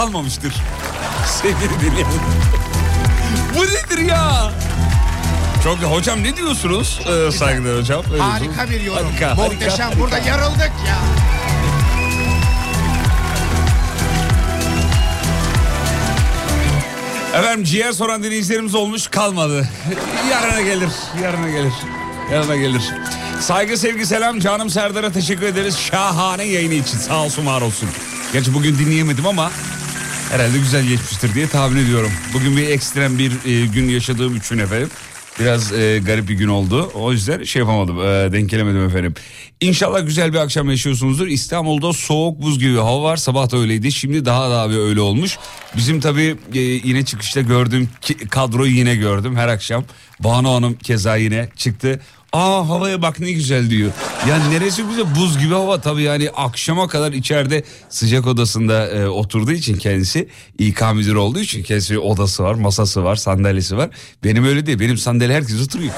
kalmamıştır. Sevgili dinleyenler. Bu nedir ya? Çok hocam ne diyorsunuz? Ee, saygılar hocam. Harika bir yorum. Harika, Muhteşem. harika, Burada yarıldık ya. Efendim ciğer soran dinleyicilerimiz olmuş kalmadı. Yarına gelir, yarına gelir, yarına gelir. Saygı, sevgi, selam. Canım Serdar'a teşekkür ederiz. Şahane yayını için. Sağ olsun, var olsun. Gerçi bugün dinleyemedim ama herhalde güzel geçmiştir diye tahmin ediyorum. Bugün bir ekstrem bir e, gün yaşadığım için efendim. Biraz e, garip bir gün oldu. O yüzden şey yapamadım. E, denk efendim. İnşallah güzel bir akşam yaşıyorsunuzdur. İstanbul'da soğuk buz gibi hava var. Sabah da öyleydi. Şimdi daha daha bir öyle olmuş. Bizim tabii e, yine çıkışta gördüğüm ki- kadroyu yine gördüm her akşam. Banu Hanım keza yine çıktı. Aa havaya bak ne güzel diyor. Ya neresi güzel buz gibi hava tabii yani akşama kadar içeride sıcak odasında e, oturduğu için kendisi İK müdürü olduğu için kendisi odası var masası var sandalyesi var. Benim öyle değil benim sandalye herkes oturuyor.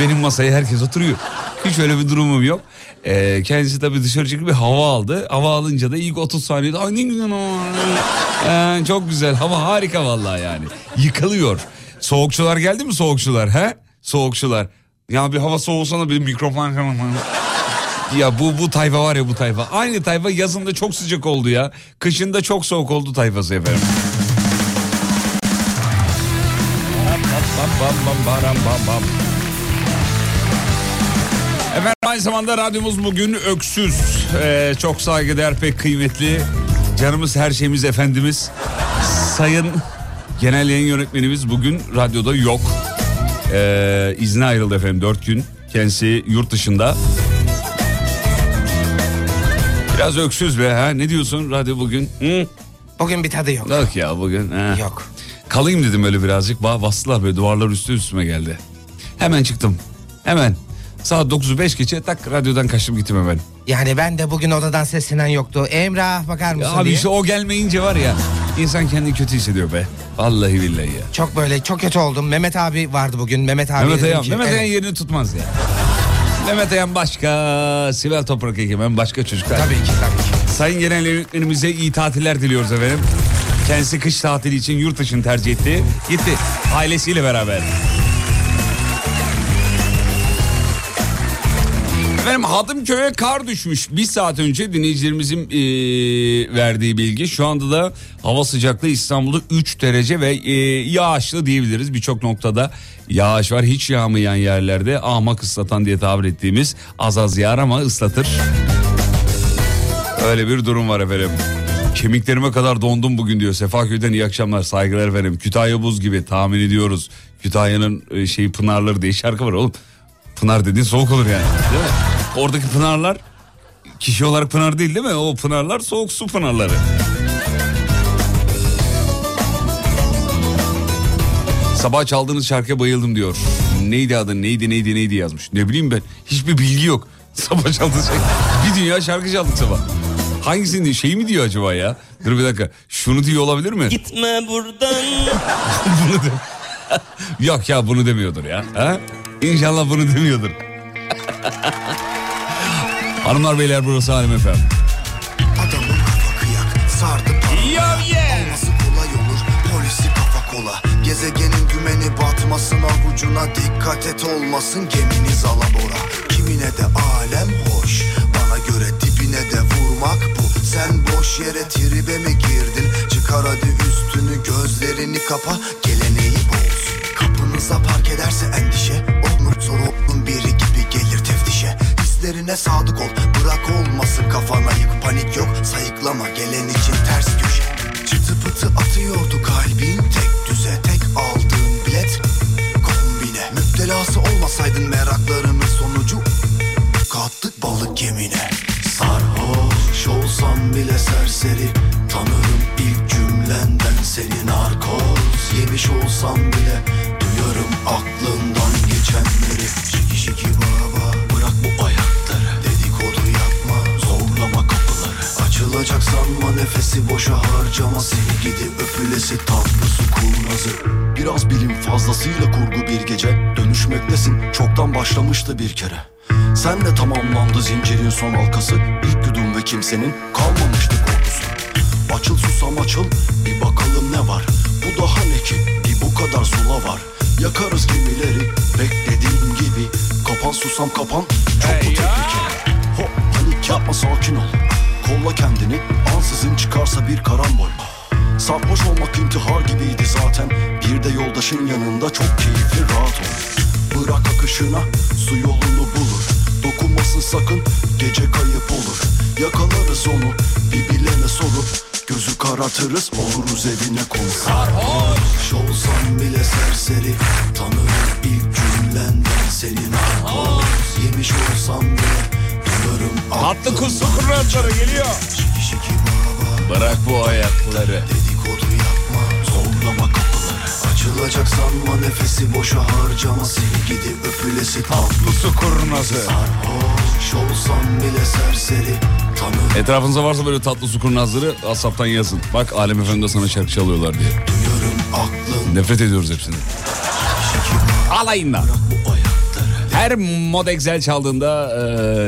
Benim masaya herkes oturuyor. Hiç öyle bir durumum yok. E, kendisi tabii dışarı çıkıp bir hava aldı. Hava alınca da ilk 30 saniyede ay ne güzel hava. E, çok güzel hava harika vallahi yani. Yıkılıyor. Soğukçular geldi mi soğukçular he? Soğukçular. Ya bir hava soğusana bir mikrofon Ya bu bu tayfa var ya bu tayfa. Aynı tayfa yazında çok sıcak oldu ya. Kışında çok soğuk oldu tayfası efendim. Efendim aynı zamanda radyomuz bugün öksüz. Ee, çok saygıdeğer pek kıymetli. Canımız her şeyimiz efendimiz. Sayın genel yayın yönetmenimiz bugün radyoda yok. Ee, izne ayrıldı efendim dört gün. Kendisi yurt dışında. Biraz öksüz be ha ne diyorsun radyo bugün? Hı? Bugün bir tadı yok. Yok ya bugün. he. Yok. Kalayım dedim öyle birazcık. Ba bastılar böyle duvarlar üstü üstüme geldi. Hemen çıktım. Hemen. Saat 9'u 5 geçe tak radyodan kaçtım gittim hemen. Yani ben de bugün odadan seslenen yoktu. Emrah bakar Ya mısın abi diye. işte o gelmeyince var ya insan kendini kötü hissediyor be. Vallahi billahi ya. Çok böyle çok kötü oldum. Mehmet abi vardı bugün. Mehmet abi Mehmet Ayan, Mehmet Evet. Ayan yerini tutmaz ya. Mehmet Ayan başka, Sibel Toprak Egemen başka çocuklar. Tabii ki tabii ki. Sayın Genel Yönetmenimize iyi tatiller diliyoruz efendim. Kendisi kış tatili için yurt dışını tercih etti. Gitti ailesiyle beraber. Efendim Hadımköy'e kar düşmüş. Bir saat önce dinleyicilerimizin eee, verdiği bilgi. Şu anda da hava sıcaklığı İstanbul'da 3 derece ve eee, yağışlı diyebiliriz. Birçok noktada yağış var. Hiç yağmayan yerlerde ahmak ıslatan diye tabir ettiğimiz az az yağar ama ıslatır. Öyle bir durum var efendim. Kemiklerime kadar dondum bugün diyor. Sefaköy'den iyi akşamlar saygılar efendim. Kütahya buz gibi tahmin ediyoruz. Kütahya'nın e, şeyi Pınarları diye şarkı var oğlum. Pınar dediğin soğuk olur yani. Değil mi? Oradaki Pınarlar kişi olarak Pınar değil değil mi? O Pınarlar soğuk su Pınarları. Sabah çaldığınız şarkıya bayıldım diyor. Neydi adı neydi neydi neydi yazmış. Ne bileyim ben hiçbir bilgi yok. Sabah çaldığınız şarkı. Bir dünya şarkı çaldık sabah. Hangisini şey mi diyor acaba ya? Dur bir dakika. Şunu diyor olabilir mi? Gitme buradan. bunu de... Yok ya bunu demiyordur ya. Ha? İnşallah bunu demiyordur. Hanımlar beyler burası Halim efendim. Adamın kafa kıyak sardı paranoya Alması kolay olur polisi kafa kola. Gezegenin dümeni batmasın avucuna Dikkat et olmasın. Geminiz alabora Kimine de alem hoş. Bana göre dibine de vurmak bu. Sen boş yere tribe mi girdin? Çıkar hadi üstünü gözlerini kapa. Geleneği boz Kapınıza park ederse endişe teftişe Hislerine sadık ol. Bırak olmasın kafana yık. Panik yok sayıklama. Gelen için ters köşe. Çıtı pıtı atıyordu kalbin. Tek düze tek aldığın bilet. Kombine. Müptelası olmasaydın meraklarının sonucu. Kattık balık gemine. Sarhoş olsam bile serseri. Tanırım ilk cümlenden seni narkoz. Yemiş olsam bile Duyarım aklından geçenleri. Şiki şiki baba Açılacak sanma nefesi boşa harcama. Seni gidi öpülesi tatlı su kurnazı Biraz bilim fazlasıyla kurgu bir gece. Dönüşmektesin çoktan başlamıştı bir kere. Senle tamamlandı zincirin son halkası. İlk yudum ve kimsenin kalmamıştı korkusu. Açıl susam açıl bir bakalım ne var. Bu daha ne ki? Bir bu kadar sula var. Yakarız gemileri beklediğim gibi. Kapan susam kapan çok mu tehlikeli Hop panik yapma sakin ol Kolla kendini. Ansızın çıkarsa bir karambol. Sarhoş olmak intihar gibiydi zaten. Bir de yoldaşın yanında çok keyifli rahat ol. Bırak akışına su yolunu bulur. Dokunmasın sakın gece kayıp olur. Yakalarız onu bir bilene sorup Gözü karartırız oluruz evine konu. Sarhoş! Olsam bile serseri Tanırım ilk cümlenden seni narkoz Yemiş olsam bile Tatlı kuzu kurnazları geliyor. Bırak bu ayakları. Dedikodu yapma Zorlama kapıları Açılacak sanma nefesi boşa harcama Seni gidi öpülesi tatlı Su kurnazı. Sarhoş olsam bile serseri Tanırım Etrafınızda varsa böyle tatlı su kurnazları WhatsApp'tan yazın. Bak Alem Efendi'de sana şarkı çalıyorlar diye. duyarım aklın Nefret ediyoruz hepsinden. Alayından. Ayakları Her mod Excel çaldığında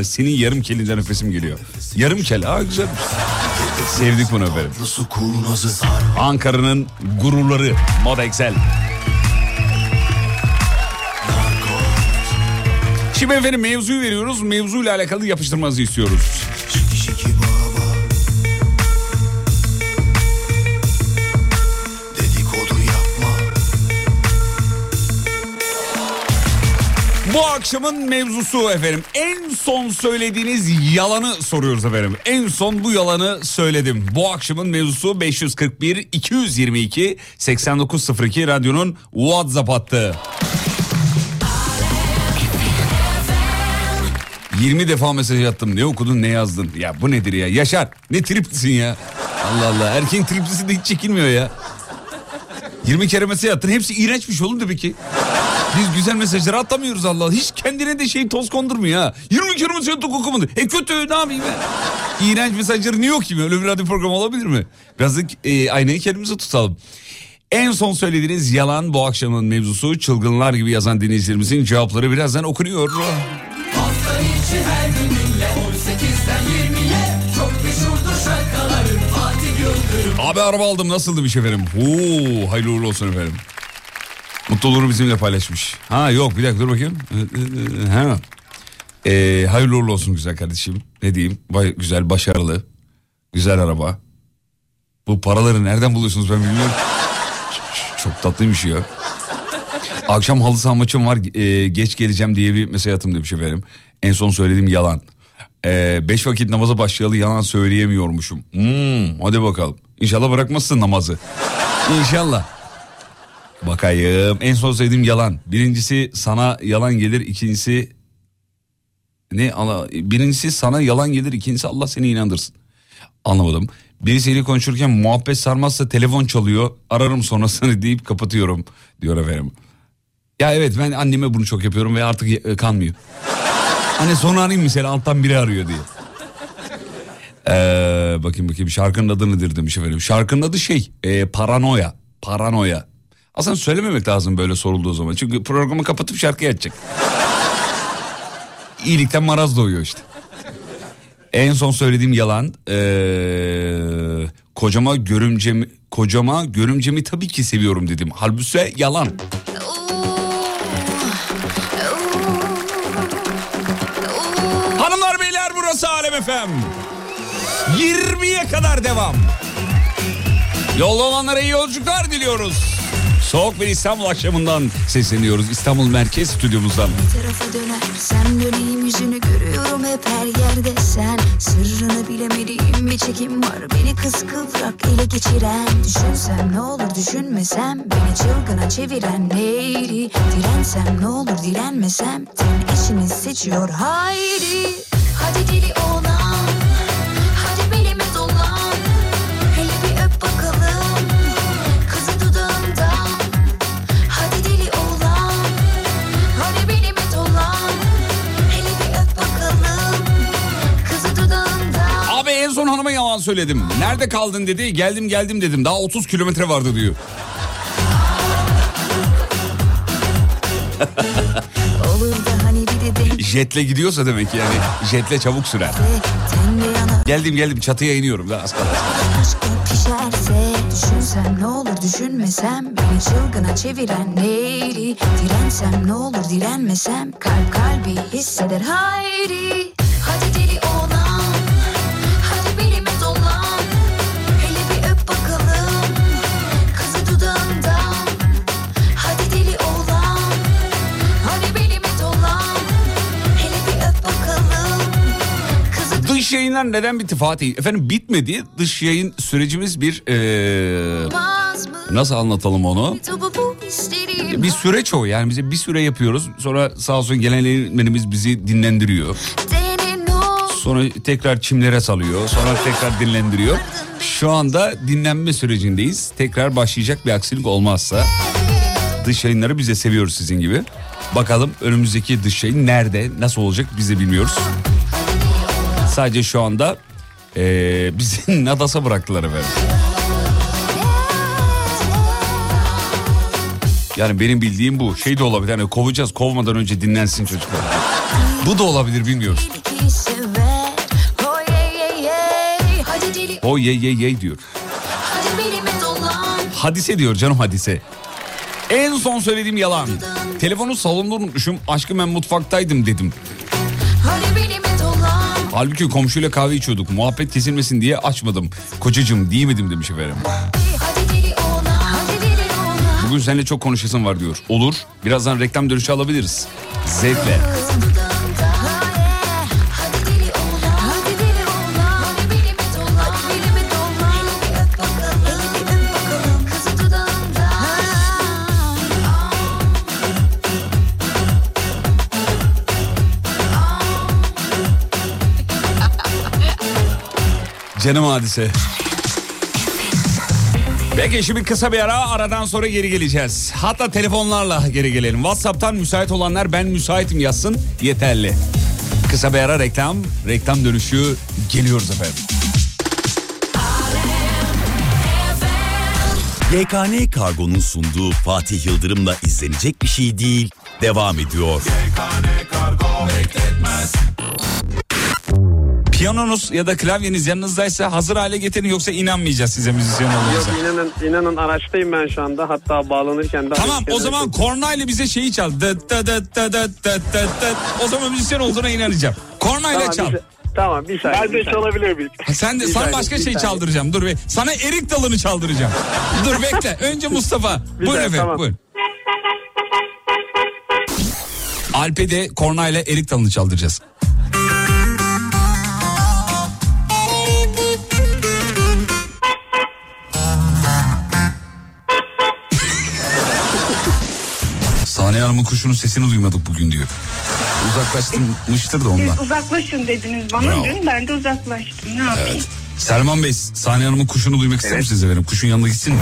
e, senin yarım kelinden nefesim geliyor. Yarım kel. Ha güzelmiş. Sevdik bunu efendim. Ankara'nın gururları mod Excel. Şimdi efendim mevzuyu veriyoruz. Mevzuyla alakalı yapıştırmanızı istiyoruz. Akşamın mevzusu efendim. En son söylediğiniz yalanı soruyoruz efendim. En son bu yalanı söyledim. Bu akşamın mevzusu 541 222 8902 radyonun WhatsApp hattı. 20 defa mesaj attım. Ne okudun ne yazdın? Ya bu nedir ya? Yaşar ne triplisin ya? Allah Allah erkeğin triplisi de hiç çekilmiyor ya. 20 kere mesaj attın. Hepsi iğrençmiş oğlum demek ki. Biz güzel mesajları atamıyoruz Allah. Hiç kendine de şey toz kondurmuyor ha. 20 kere attık okumadı. E kötü ne yapayım ben? İğrenç mesajları niye okuyayım? Öyle bir radyo programı olabilir mi? Birazcık e, aynayı kendimize tutalım. En son söylediğiniz yalan bu akşamın mevzusu. Çılgınlar gibi yazan dinleyicilerimizin cevapları birazdan okunuyor. Abi araba aldım nasıldı bir şey efendim? Oo, hayırlı uğurlu olsun efendim. Mutluluğunu bizimle paylaşmış. Ha yok bir dakika dur bakayım. Ha. Ee, hayırlı uğurlu olsun güzel kardeşim. Ne diyeyim? Vay, güzel, başarılı. Güzel araba. Bu paraları nereden buluyorsunuz ben bilmiyorum. Çok tatlıymış ya. Akşam halı saha maçım var e, geç geleceğim diye bir mesaj attım demiş efendim. En son söylediğim yalan. E, beş vakit namaza başlayalı yalan söyleyemiyormuşum. Hmm, hadi bakalım. İnşallah bırakmazsın namazı. İnşallah. Bakayım. En son söylediğim yalan. Birincisi sana yalan gelir. ikincisi ne? Birincisi sana yalan gelir. ikincisi Allah seni inandırsın. Anlamadım. Birisiyle konuşurken muhabbet sarmazsa telefon çalıyor. Ararım sonrasını deyip kapatıyorum diyor efendim. Ya evet ben anneme bunu çok yapıyorum ve artık e, kanmıyor. Hani sonra arayayım mesela alttan biri arıyor diye. Ee, bakayım bakayım şarkının adı nedir demiş efendim. Şarkının adı şey e, paranoya. Paranoya. Aslında söylememek lazım böyle sorulduğu zaman. Çünkü programı kapatıp şarkıyı açacak. İyilikten maraz doğuyor işte. En son söylediğim yalan ee, kocama görümcemi kocama görümcemi tabii ki seviyorum dedim. Halbuki yalan. Hanımlar beyler burası Alem FM. 20'ye kadar devam. Yolda olanlara iyi yolculuklar diliyoruz. Soğuk bir İstanbul akşamından sesleniyoruz. İstanbul Merkez Stüdyomuzdan. tarafa dönersem döneyim yüzünü görüyorum hep her yerde sen. Sırrını bilemediğim bir çekim var beni kıskıvrak ele geçiren. Düşünsem ne olur düşünmesem beni çılgına çeviren. Neydi? Dirensem ne olur direnmesem ten eşini seçiyor. Haydi. Hadi deli olan hanıma yalan söyledim. Nerede kaldın dedi. Geldim geldim dedim. Daha 30 kilometre vardı diyor. Da hani Jetle gidiyorsa demek ki yani. Jetle çabuk sürer. Geldim geldim çatıya iniyorum. Daha az kalır. Düşünsem ne olur düşünmesem Beni çılgına çeviren neydi Dirensem ne olur direnmesem Kalp kalbi hisseder haydi Dış yayınlar neden bitti Fatih? Efendim bitmedi. Dış yayın sürecimiz bir... ee, nasıl anlatalım onu? Bir süreç o yani bize bir süre yapıyoruz. Sonra sağ olsun gelen eğitmenimiz bizi dinlendiriyor. Sonra tekrar çimlere salıyor. Sonra tekrar dinlendiriyor. Şu anda dinlenme sürecindeyiz. Tekrar başlayacak bir aksilik olmazsa. Dış yayınları biz de seviyoruz sizin gibi. Bakalım önümüzdeki dış yayın nerede, nasıl olacak biz de bilmiyoruz. Sadece şu anda eee bizi Nadas'a bıraktılar efendim. Yani benim bildiğim bu. Şey de olabilir. Hani kovacağız. Kovmadan önce dinlensin çocuklar. Bu da olabilir bilmiyoruz. O ye ye ye diyor. Hadise diyor canım hadise. En son söylediğim yalan. Telefonu salonda unutmuşum. Aşkım ben mutfaktaydım dedim. Halbuki komşuyla kahve içiyorduk. Muhabbet kesilmesin diye açmadım. Kocacığım diyemedim demiş efendim. Bugün seninle çok konuşasın var diyor. Olur. Birazdan reklam dönüşü alabiliriz. Zevkle. Canım hadise. Peki şimdi kısa bir ara aradan sonra geri geleceğiz. Hatta telefonlarla geri gelelim. Whatsapp'tan müsait olanlar ben müsaitim yazsın yeterli. Kısa bir ara reklam, reklam dönüşü geliyoruz efendim. YKN Kargo'nun sunduğu Fatih Yıldırım'la izlenecek bir şey değil, devam ediyor. Piyanonuz ya da klavyeniz yanınızdaysa hazır hale getirin yoksa inanmayacağız size müzisyen Yok olduğunuza. inanın, inanın araçtayım ben şu anda. Hatta bağlanırken de... Tamam o zaman kornayla bize şeyi çal. Dıt dıt dıt dıt dıt dıt dıt. O zaman müzisyen olduğuna inanacağım. Kornayla Tamam, çal. bir, tamam bir saniye. Ben de çalabilir miyim? Sen de Bir sana saniye, başka şey saniye. çaldıracağım. Dur be. Sana erik dalını çaldıracağım. Dur bekle. Önce Mustafa. Bir buyurun saniye, efendim. tamam. Buyurun. Alp'e de kornayla erik dalını çaldıracağız. Saniye Hanım'ın kuşunun sesini duymadık bugün diyor. Uzaklaştırmıştır da ondan. Siz uzaklaşın dediniz bana Bravo. dün ben de uzaklaştım ne yapayım? Evet. Selman Bey, Saniye Hanım'ın kuşunu duymak ister misiniz efendim? Kuşun yanına gitsin mi?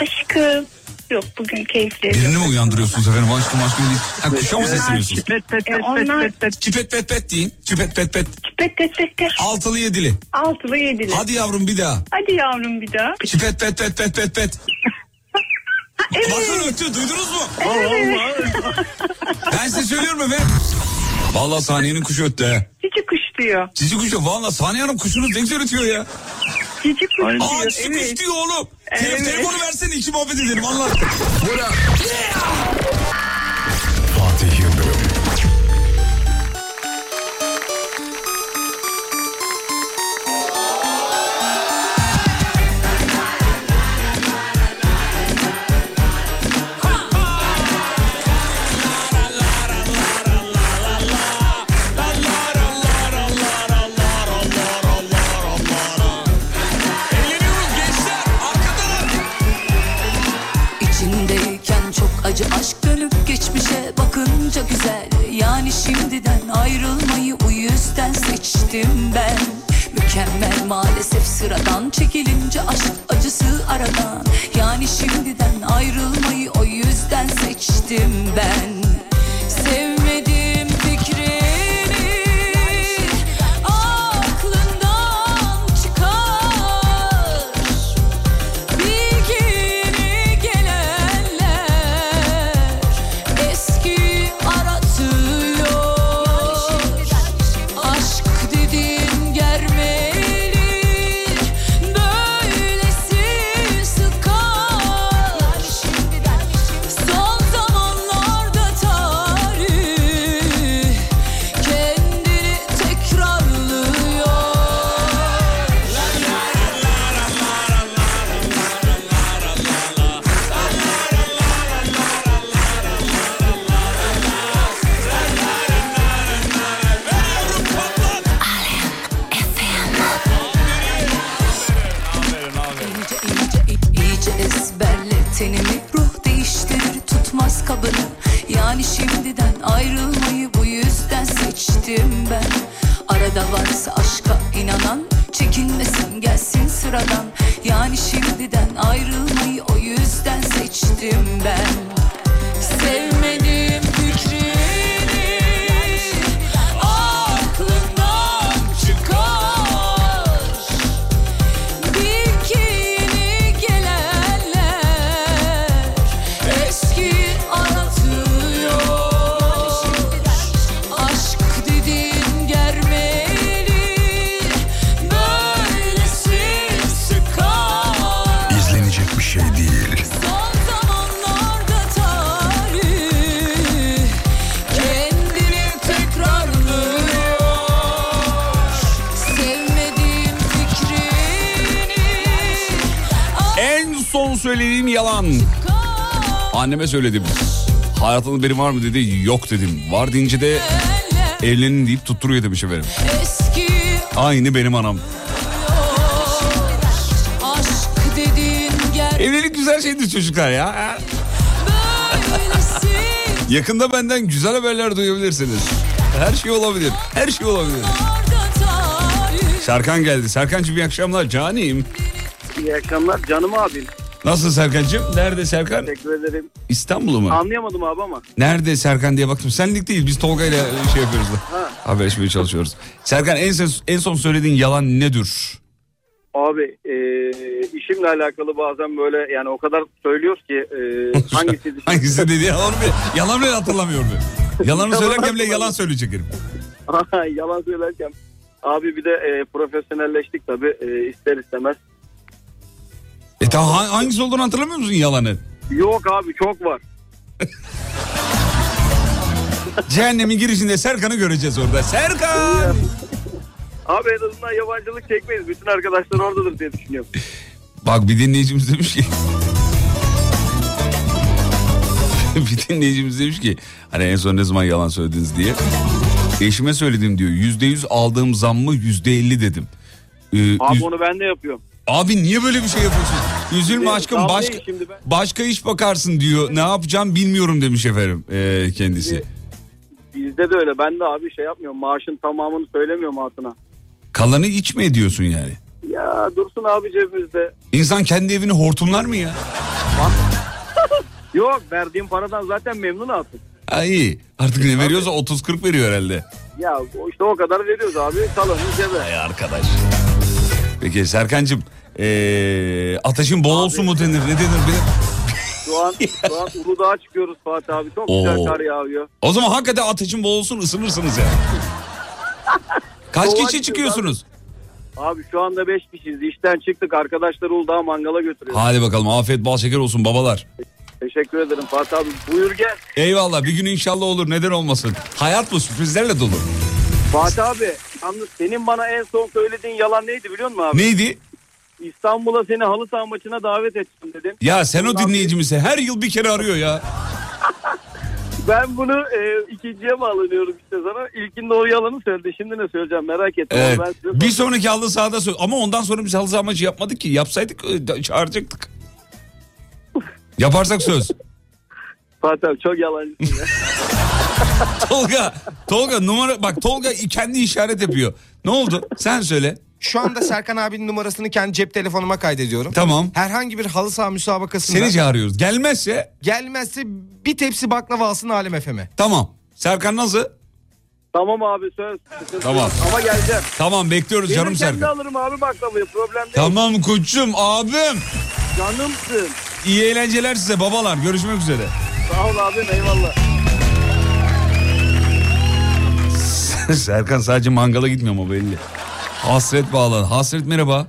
Aşkım. Yok bugün keyifli. Birini mi uyandırıyorsunuz efendim? Aşkım aşkım değil. Ha, kuşa mı sesleniyorsunuz? E, onlar Çipet pet pet deyin. Çipet pet pet. pet pet pet pet. Altılı yedili. Altılı yedili. Hadi yavrum bir daha. Hadi yavrum bir daha. Çipet pet pet pet pet pet. Bakın öttü duydunuz mu? Ben size söylüyorum efendim. Vallahi Saniye'nin kuşu öttü he. Cici kuş diyor. Cici kuş diyor. Vallahi Saniye Hanım kuşunuz ne güzel ötüyor ya. Cici kuş Aa diyor. cici kuş Evet. diyor oğlum. Evet. telefonu versene iki muhabbet edelim anlat. Fatih yüzden seçtim ben. Mükemmel maalesef sıradan. Çekilince aşk acısı aradan Yani şimdiden ayrılmayı o yüzden seçtim ben seçtim ben. Arada varsa aşka inanan Çekinmesin gelsin sıradan. Yani şimdiden ayrılmayı o yüzden seçtim ben yalan. Anneme söyledim. Hayatında biri var mı dedi. Yok dedim. Var deyince de evlenin deyip tutturuyor demiş efendim. Aynı benim anam. aşk dediğin germeli Evlilik güzel şeydir çocuklar ya. Yakında benden güzel haberler duyabilirsiniz. Her şey olabilir. Her şey olabilir. Serkan geldi. Serkan'cığım iyi akşamlar. Canim. İyi akşamlar canım abim. Nasılsın Serkan'cığım? Nerede Serkan? Teşekkür ederim. İstanbul'u mu? Anlayamadım abi ama. Nerede Serkan diye baktım. Senlik değil. Biz Tolga ile şey yapıyoruz da. Ha. Haberleşmeye çalışıyoruz. Serkan en son, en son söylediğin yalan nedir? Abi e, işimle alakalı bazen böyle yani o kadar söylüyoruz ki e, hangisi Hangisi dedi ya onu bile, yalan bile hatırlamıyor be. Yalanı Yalan söylerken bile hatırlamıyorum. yalan söyleyecek herif. Yalan söylerken. Abi bir de e, profesyonelleştik tabii e, ister istemez. E tamam ha- hangisi olduğunu hatırlamıyor musun yalanı? Yok abi çok var. Cehennemin girişinde Serkan'ı göreceğiz orada. Serkan! Abi en azından yabancılık çekmeyiz. Bütün arkadaşlar oradadır diye düşünüyorum. Bak bir dinleyicimiz demiş ki... bir dinleyicimiz demiş ki... Hani en son ne zaman yalan söylediniz diye. Eşime söyledim diyor. Yüzde yüz aldığım zammı yüzde elli dedim. Ee, Abi yüz- onu ben de yapıyorum. Abi niye böyle bir şey yapıyorsun? Üzülme aşkım başka başka iş bakarsın diyor. Ne yapacağım bilmiyorum demiş efendim ee, kendisi. Bizde de öyle. Ben de abi şey yapmıyorum. Maaşın tamamını söylemiyorum altına. Kalanı iç mi ediyorsun yani? Ya dursun abi cebimizde. İnsan kendi evini hortumlar mı ya? Yok verdiğim paradan zaten memnun artık. Ha iyi. Artık ne veriyorsa 30-40 veriyor herhalde. Ya işte o kadar veriyoruz abi. Kalanı cebe. Ay arkadaş. Peki Serkan'cığım ee, ateşin bol olsun mu denir? Ne denir? Bir- Şu an, şu an Uludağ'a çıkıyoruz Fatih abi. Çok Oo. güzel kar yağıyor. O zaman hakikaten ateşin bol olsun ısınırsınız yani. Kaç kişi çıkıyorsunuz? Abi şu anda 5 kişiyiz. İşten çıktık. Arkadaşlar Uludağ'a mangala götürüyoruz. Hadi bakalım afiyet bal şeker olsun babalar. Teşekkür ederim Fatih abi. Buyur gel. Eyvallah bir gün inşallah olur neden olmasın. Hayat bu sürprizlerle dolu. Fatih abi yalnız senin bana en son söylediğin yalan neydi biliyor musun abi? Neydi? İstanbul'a seni halı saha maçına davet ettim dedin. Ya sen o dinleyicimizi her yıl bir kere arıyor ya. Ben bunu e, ikinciye bağlanıyorum işte sana. İlkinde o yalanı söyledi. Şimdi ne söyleyeceğim merak ettim. Evet. Ben size Bir sonraki halı sahada sö- ama ondan sonra biz halı saha maçı yapmadık ki. Yapsaydık e, çağıracaktık. Yaparsak söz. Fatih abi çok yalancısın ya. Tolga, Tolga numara bak Tolga kendi işaret yapıyor. Ne oldu? Sen söyle. Şu anda Serkan abinin numarasını kendi cep telefonuma kaydediyorum. Tamam. Herhangi bir halı saha müsabakasında Seni çağırıyoruz. Gelmezse gelmezse bir tepsi baklava alsın Alem FM'e. tamam. Serkan nasıl? tamam abi söz. Tamam. Ama geleceğim. Tamam bekliyoruz Benim canım kendi Serkan. alırım abi baklavayı problem değil. Tamam koçum abim. Canımsın. İyi eğlenceler size babalar. Görüşmek üzere. Sağ ol abim eyvallah. Serkan sadece mangala gitmiyor mu belli. Hasret bağlan. Hasret merhaba.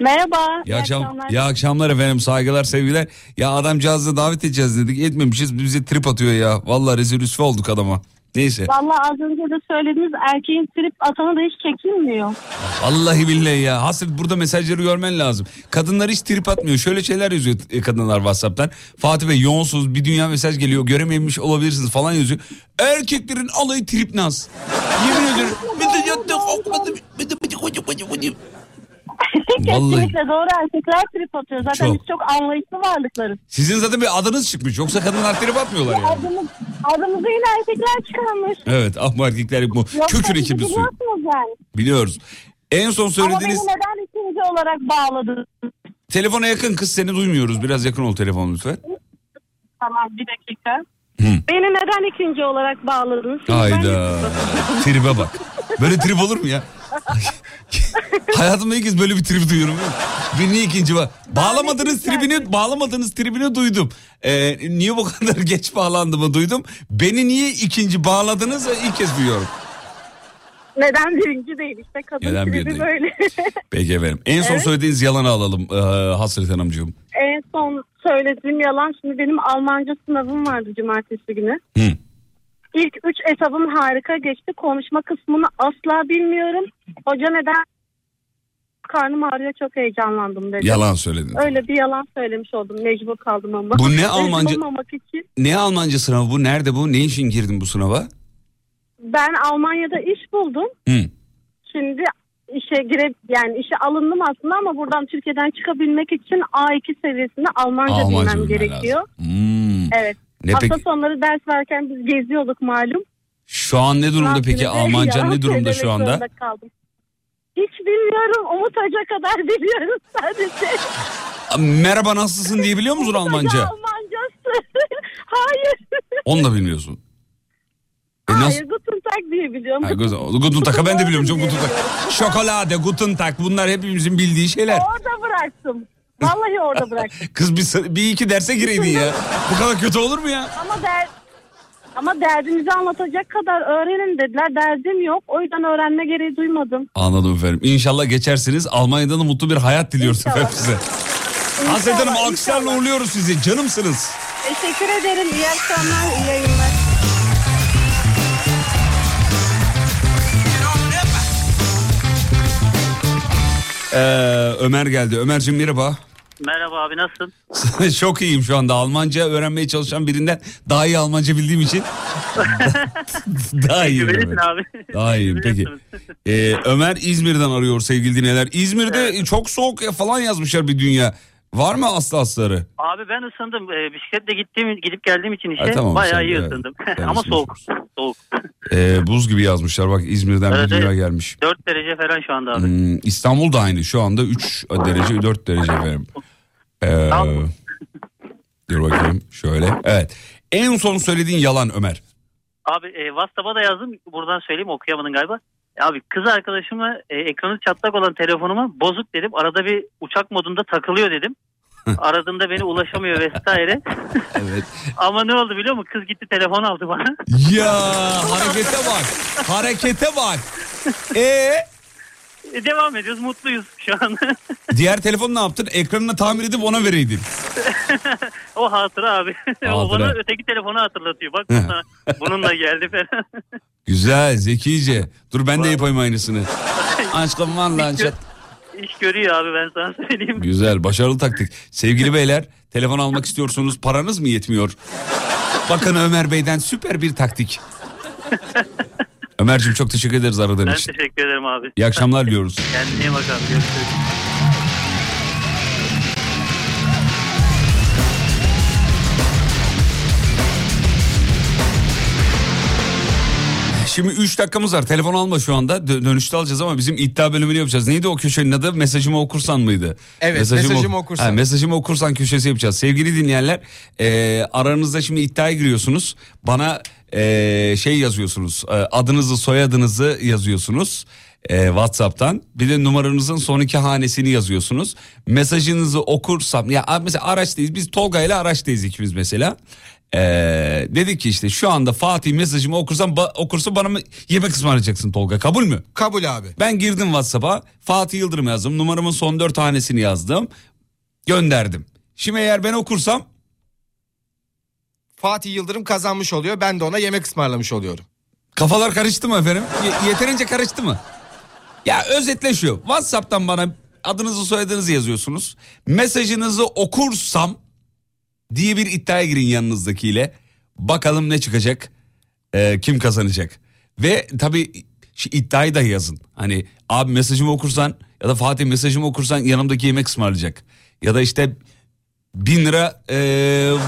Merhaba. İyi, akşam, iyi akşamlar efendim saygılar sevgiler. Ya adamcağızı davet edeceğiz dedik etmemişiz bize trip atıyor ya. Vallahi rezil rüsva olduk adama. Neyse. Vallahi az önce de söylediğiniz erkeğin trip atanı da hiç çekilmiyor. Vallahi billahi ya. Hasret burada mesajları görmen lazım. Kadınlar hiç trip atmıyor. Şöyle şeyler yazıyor e, kadınlar Whatsapp'tan. Fatih Bey yoğunsuz bir dünya mesaj geliyor. Görememiş olabilirsiniz falan yazıyor. Erkeklerin alayı trip naz. Yemin ederim. Vallahi. Kesinlikle doğru erkekler trip atıyor. Zaten Çok. biz çok anlayışlı varlıklarız. Sizin zaten bir adınız çıkmış. Yoksa kadınlar trip atmıyorlar yani. Adımız, adımızı yine erkekler çıkarmış. Evet ah bu erkekler bu kökür ekibi suyu. yani. Biliyoruz. En son Ama söylediğiniz beni neden ikinci olarak bağladınız? telefona yakın kız seni duymuyoruz. Biraz yakın ol telefon lütfen. Tamam bir dakika. Hı. Beni neden ikinci olarak bağladınız? Hayda. Tribe bak. Böyle trip olur mu ya? Hayatımda ilk kez böyle bir trip duyuyorum. Niye ikinci var? Bağlamadığınız tribini, bağlamadığınız tribini duydum. Ee, niye bu kadar geç bağlandığımı duydum. Beni niye ikinci bağladınız ilk kez duyuyorum. Neden birinci değil işte kadın Neden tribi değil? böyle. Peki efendim. En son Evet. söylediğiniz yalanı alalım ee, Hasret Hanımcığım. en son söylediğim yalan şimdi benim Almanca sınavım vardı cumartesi günü. Hı. İlk üç etabım harika geçti. Konuşma kısmını asla bilmiyorum. Hoca neden karnım ağrıyor çok heyecanlandım dedi. Yalan söyledin. Öyle bir yalan söylemiş oldum. Mecbur kaldım ama. Bu ne Almanca- için. Ne Almanca sınavı bu? Nerede bu? Ne için girdin bu sınava? Ben Almanya'da iş buldum. Hı. Şimdi işe gire yani işe alındım aslında ama buradan Türkiye'den çıkabilmek için A2 seviyesinde Almanca, Almanca bilmem gerekiyor. Hmm. Evet. Ne Hafta peki? sonları ders verken biz geziyorduk malum. Şu an ne durumda peki? Almanca ne durumda şu anda? Hiç bilmiyorum. Umut Hoca kadar biliyorum sadece. Merhaba nasılsın diye biliyor musun Almanca? Almancası. Hayır. Onu da bilmiyorsun. E Hayır nasıl? Guten Tag diye biliyorum. Ha, Guten Guten Tag'ı ben de biliyorum canım Guten Tag. Şokolade, Guten Tag bunlar hepimizin bildiği şeyler. Orada bıraktım. Vallahi orada bıraktım. Kız bir, bir iki derse gireydin ya. Bu kadar kötü olur mu ya? Ama der, Ama derdinizi anlatacak kadar öğrenin dediler. Derdim yok. O yüzden öğrenme gereği duymadım. Anladım efendim. İnşallah geçersiniz. Almanya'da da mutlu bir hayat diliyoruz İnşallah. efendim size. Hasret Hanım alkışlarla uğurluyoruz sizi. Canımsınız. Teşekkür ederim. İyi akşamlar, iyi yayınlar. Ee, Ömer geldi. Ömerciğim merhaba. Merhaba abi nasılsın? Çok iyiyim şu anda. Almanca öğrenmeye çalışan birinden daha iyi Almanca bildiğim için. daha iyiyim. Güvenisin Ömer. abi. Daha iyiyim peki. Ee, Ömer İzmir'den arıyor sevgili dinleyenler. İzmir'de çok soğuk ya falan yazmışlar bir dünya. Var mı aslı asları? Abi ben ısındım. Ee, bisikletle gittiğim, gidip geldiğim için işe Ha, tamam, bayağı iyi ısındım. Ama soğuk. Soğuk. Ee, buz gibi yazmışlar bak İzmir'den Evet, bir dünya gelmiş. 4 derece falan şu anda abi. Hmm, İstanbul da aynı şu anda 3 derece 4 derece efendim. Ee, dur bakayım şöyle. Evet. En son söylediğin yalan Ömer. Abi e, WhatsApp'a da yazdım. Buradan söyleyeyim okuyamadın galiba. Abi kız arkadaşıma e, ekranı çatlak olan telefonuma bozuk dedim. Arada bir uçak modunda takılıyor dedim. Aradığında beni ulaşamıyor vesaire. Evet. Ama ne oldu biliyor musun? Kız gitti telefon aldı bana. Ya harekete bak. Harekete bak. Ee, E, devam ediyoruz mutluyuz şu an. diğer telefonu ne yaptın? Ekranını tamir edip ona vereydin. o hatıra abi. o Hatıra. bana öteki telefonu hatırlatıyor. Bak bununla, bununla geldi falan. Güzel, zekice. Dur ben de yapayım aynısını. Aşkım vallahi çat. İş görüyor abi ben sana söyleyeyim. Güzel, başarılı taktik. Sevgili beyler, telefon almak istiyorsunuz, paranız mı yetmiyor? Bakın Ömer Bey'den süper bir taktik. Ömerciğim çok teşekkür ederiz aradığın Ben için. teşekkür ederim abi. İyi akşamlar diliyoruz. Kendine iyi bak abi. Görüşürüz. Şimdi 3 dakikamız var. Telefon alma şu anda. Dö- dönüşte alacağız ama bizim iddia bölümünü yapacağız. Neydi o köşenin adı? Mesajımı okursan mıydı? Evet, mesajımı okursan. Ha, mesajımı okursan köşesi yapacağız. Sevgili dinleyenler e, aranızda şimdi iddiaya giriyorsunuz. Bana e, şey yazıyorsunuz. E, adınızı soyadınızı yazıyorsunuz. E, Whatsapp'tan bir de numaranızın son iki hanesini yazıyorsunuz. Mesajınızı okursam ya mesela araçtayız biz Tolga ile araçtayız ikimiz mesela. Ee, dedik ki işte şu anda Fatih mesajımı okursam ba- okursa bana mı yemek ısmarlayacaksın Tolga kabul mü? Kabul abi. Ben girdim WhatsApp'a Fatih Yıldırım yazdım numaramın son dört hanesini yazdım gönderdim. Şimdi eğer ben okursam Fatih Yıldırım kazanmış oluyor. Ben de ona yemek ısmarlamış oluyorum. kafalar karıştı mı efendim? Ye- yeterince karıştı mı? Ya özetle şu WhatsApp'tan bana adınızı soyadınızı yazıyorsunuz. Mesajınızı okursam diye bir iddiaya girin yanınızdakiyle. Bakalım ne çıkacak, e, kim kazanacak. Ve tabii şu iddiayı da yazın. Hani abi mesajımı okursan ya da Fatih mesajımı okursan yanımdaki yemek ısmarlayacak. Ya da işte bin lira e,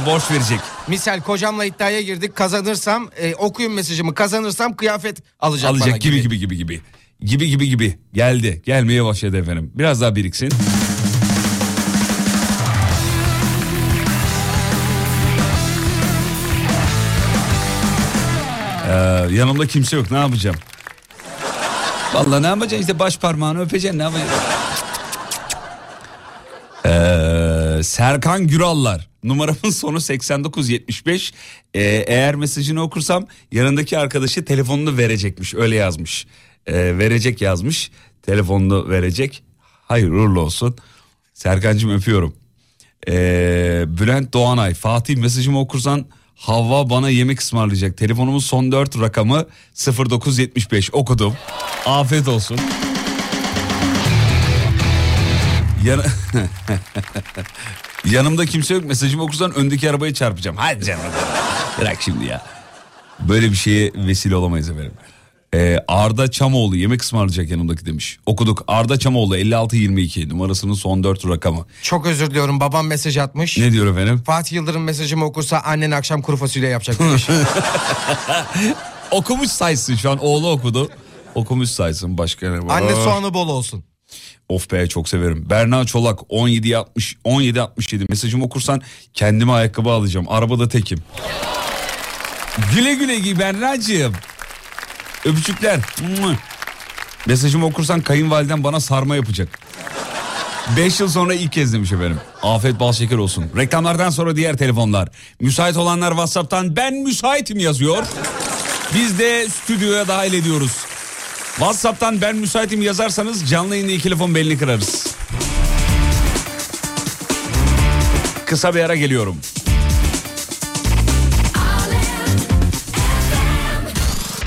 borç verecek. Misal kocamla iddiaya girdik. Kazanırsam e, okuyun mesajımı. Kazanırsam kıyafet alacak, bana alacak gibi gibi gibi gibi. Gibi gibi gibi. Geldi. Gelmeye başladı efendim. Biraz daha biriksin. Ee, yanımda kimse yok. Ne yapacağım? Vallahi ne yapacaksın? İşte baş parmağını öpeceksin. Ne yapacaksın? Ee, Serkan Gürallar. Numaramın sonu 8975. Ee, eğer mesajını okursam yanındaki arkadaşı telefonunu verecekmiş. Öyle yazmış. Ee, verecek yazmış. Telefonunu verecek. Hayır uğurlu olsun. Serkancığım öpüyorum. Ee, Bülent Doğanay. Fatih mesajımı okursan Havva bana yemek ısmarlayacak. Telefonumun son 4 rakamı 0975 okudum. Afiyet olsun. Yan... Yanımda kimse yok mesajımı okursan öndeki arabayı çarpacağım. Hadi canım. Bırak şimdi ya. Böyle bir şeye vesile olamayız efendim. Ee, Arda Çamoğlu yemek ısmarlayacak yanımdaki demiş. Okuduk. Arda Çamoğlu 5622 numarasının son 4 rakamı. Çok özür diliyorum. Babam mesaj atmış. Ne diyor efendim? Fatih Yıldırım mesajımı okursa annen akşam kuru fasulye yapacak demiş. Okumuş saysın şu an oğlu okudu. Okumuş saysın başka ne var? Anne soğanı bol olsun. Of be çok severim. Berna Çolak 17 60 17 67 mesajımı okursan kendime ayakkabı alacağım. Arabada tekim. Güle güle giy Berna'cığım. Öpücükler. Mesajımı okursan kayınvaliden bana sarma yapacak. 5 yıl sonra ilk kez demiş efendim. Afet bal şeker olsun. Reklamlardan sonra diğer telefonlar. Müsait olanlar WhatsApp'tan ben müsaitim yazıyor. Biz de stüdyoya dahil ediyoruz. WhatsApp'tan ben müsaitim yazarsanız canlı yayında iki telefon belini kırarız. Kısa bir ara geliyorum.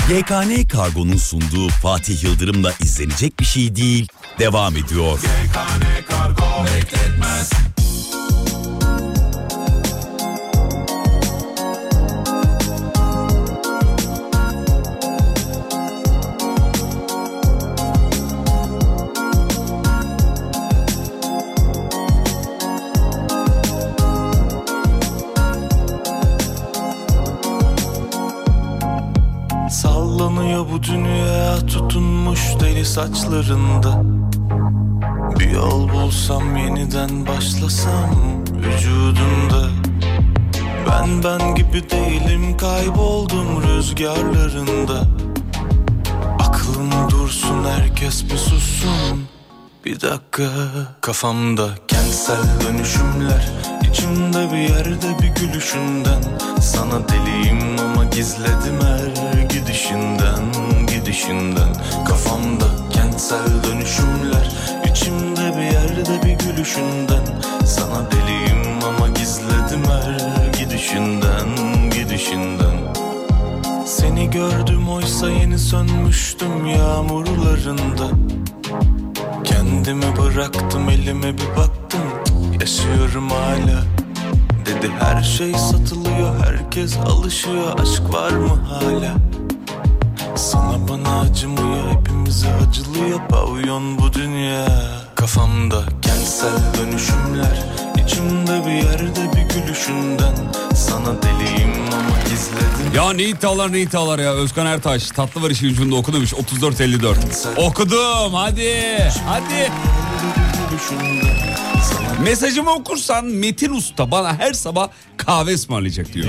YKN Kargo'nun sunduğu Fatih Yıldırım'la izlenecek bir şey değil. Devam ediyor. Kargo bekletmez. Sallanıyor bu dünya tutunmuş deli saçlarında. Bir yol bulsam yeniden başlasam vücudunda Ben ben gibi değilim kayboldum rüzgarlarında. Aklım dursun herkes bir sussun. Bir dakika kafamda kentsel dönüşümler içimde bir yerde bir gülüşünden. Sana deliyim ama gizledim her gidişinden Gidişinden. Kafamda kentsel dönüşümler içimde bir yerde bir gülüşünden. Sana deliyim ama gizledim her gidişinden Gidişinden. Seni gördüm oysa yeni sönmüştüm yağmurlarında. Kendimi bıraktım elime bir baktım Yaşıyorum hala. Dedi her şey satılıyor Herkes alışıyor. Aşk var mı hala? Sana bana acımıyor Hepimize acılıyor Pavyon bu dünya. Kafamda kentsel dönüşümler içimde bir yerde bir gülüşünden. Sana deliyim ama gizledim. Ya ne iddialar ne iddialar ya? Özkan Ertaş tatlı var işin ucunda oku demiş 34-54 Okudum hadi hadi Mesajımı okursan Metin Usta bana her sabah kahve ısmarlayacak diyor.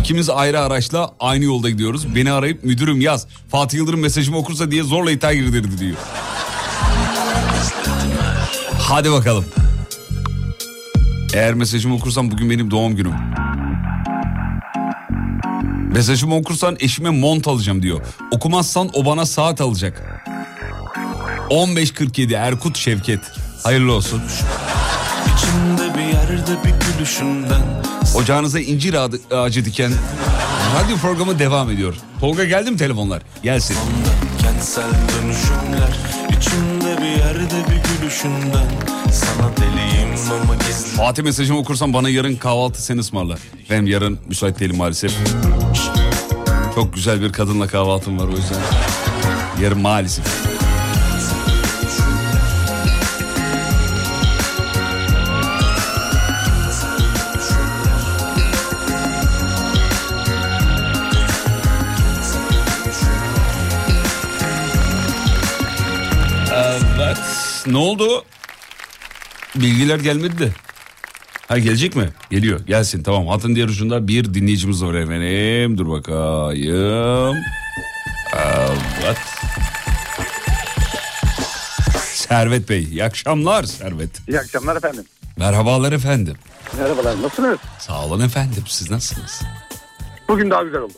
İkimiz ayrı araçla aynı yolda gidiyoruz. Beni arayıp müdürüm yaz. Fatih Yıldırım mesajımı okursa diye zorla ithal girdirdi diyor. Hadi bakalım. Eğer mesajımı okursan bugün benim doğum günüm. Mesajımı okursan eşime mont alacağım diyor. Okumazsan o bana saat alacak. 15.47 Erkut Şevket. Hayırlı olsun. İçimde bir yerde bir gülüşünden Ocağınıza incir ağacı, ağacı diken radyo programı devam ediyor. Tolga geldi mi telefonlar? Gelsin. Kentsel dönüşümler içimde bir yerde bir gülüşünden Sana deliyim ama gizli Fatih mesajımı okursan bana yarın kahvaltı sen ısmarla. Benim yarın müsait değilim maalesef. Çok güzel bir kadınla kahvaltım var o yüzden. Yarın maalesef. Evet. Ne oldu? Bilgiler gelmedi de. Ha gelecek mi? Geliyor. Gelsin tamam. Hatın diğer ucunda bir dinleyicimiz var efendim. Dur bakayım. Evet. Servet Bey. İyi akşamlar Servet. İyi akşamlar efendim. Merhabalar efendim. Merhabalar nasılsınız? Sağ olun efendim. Siz nasılsınız? Bugün daha güzel oldu.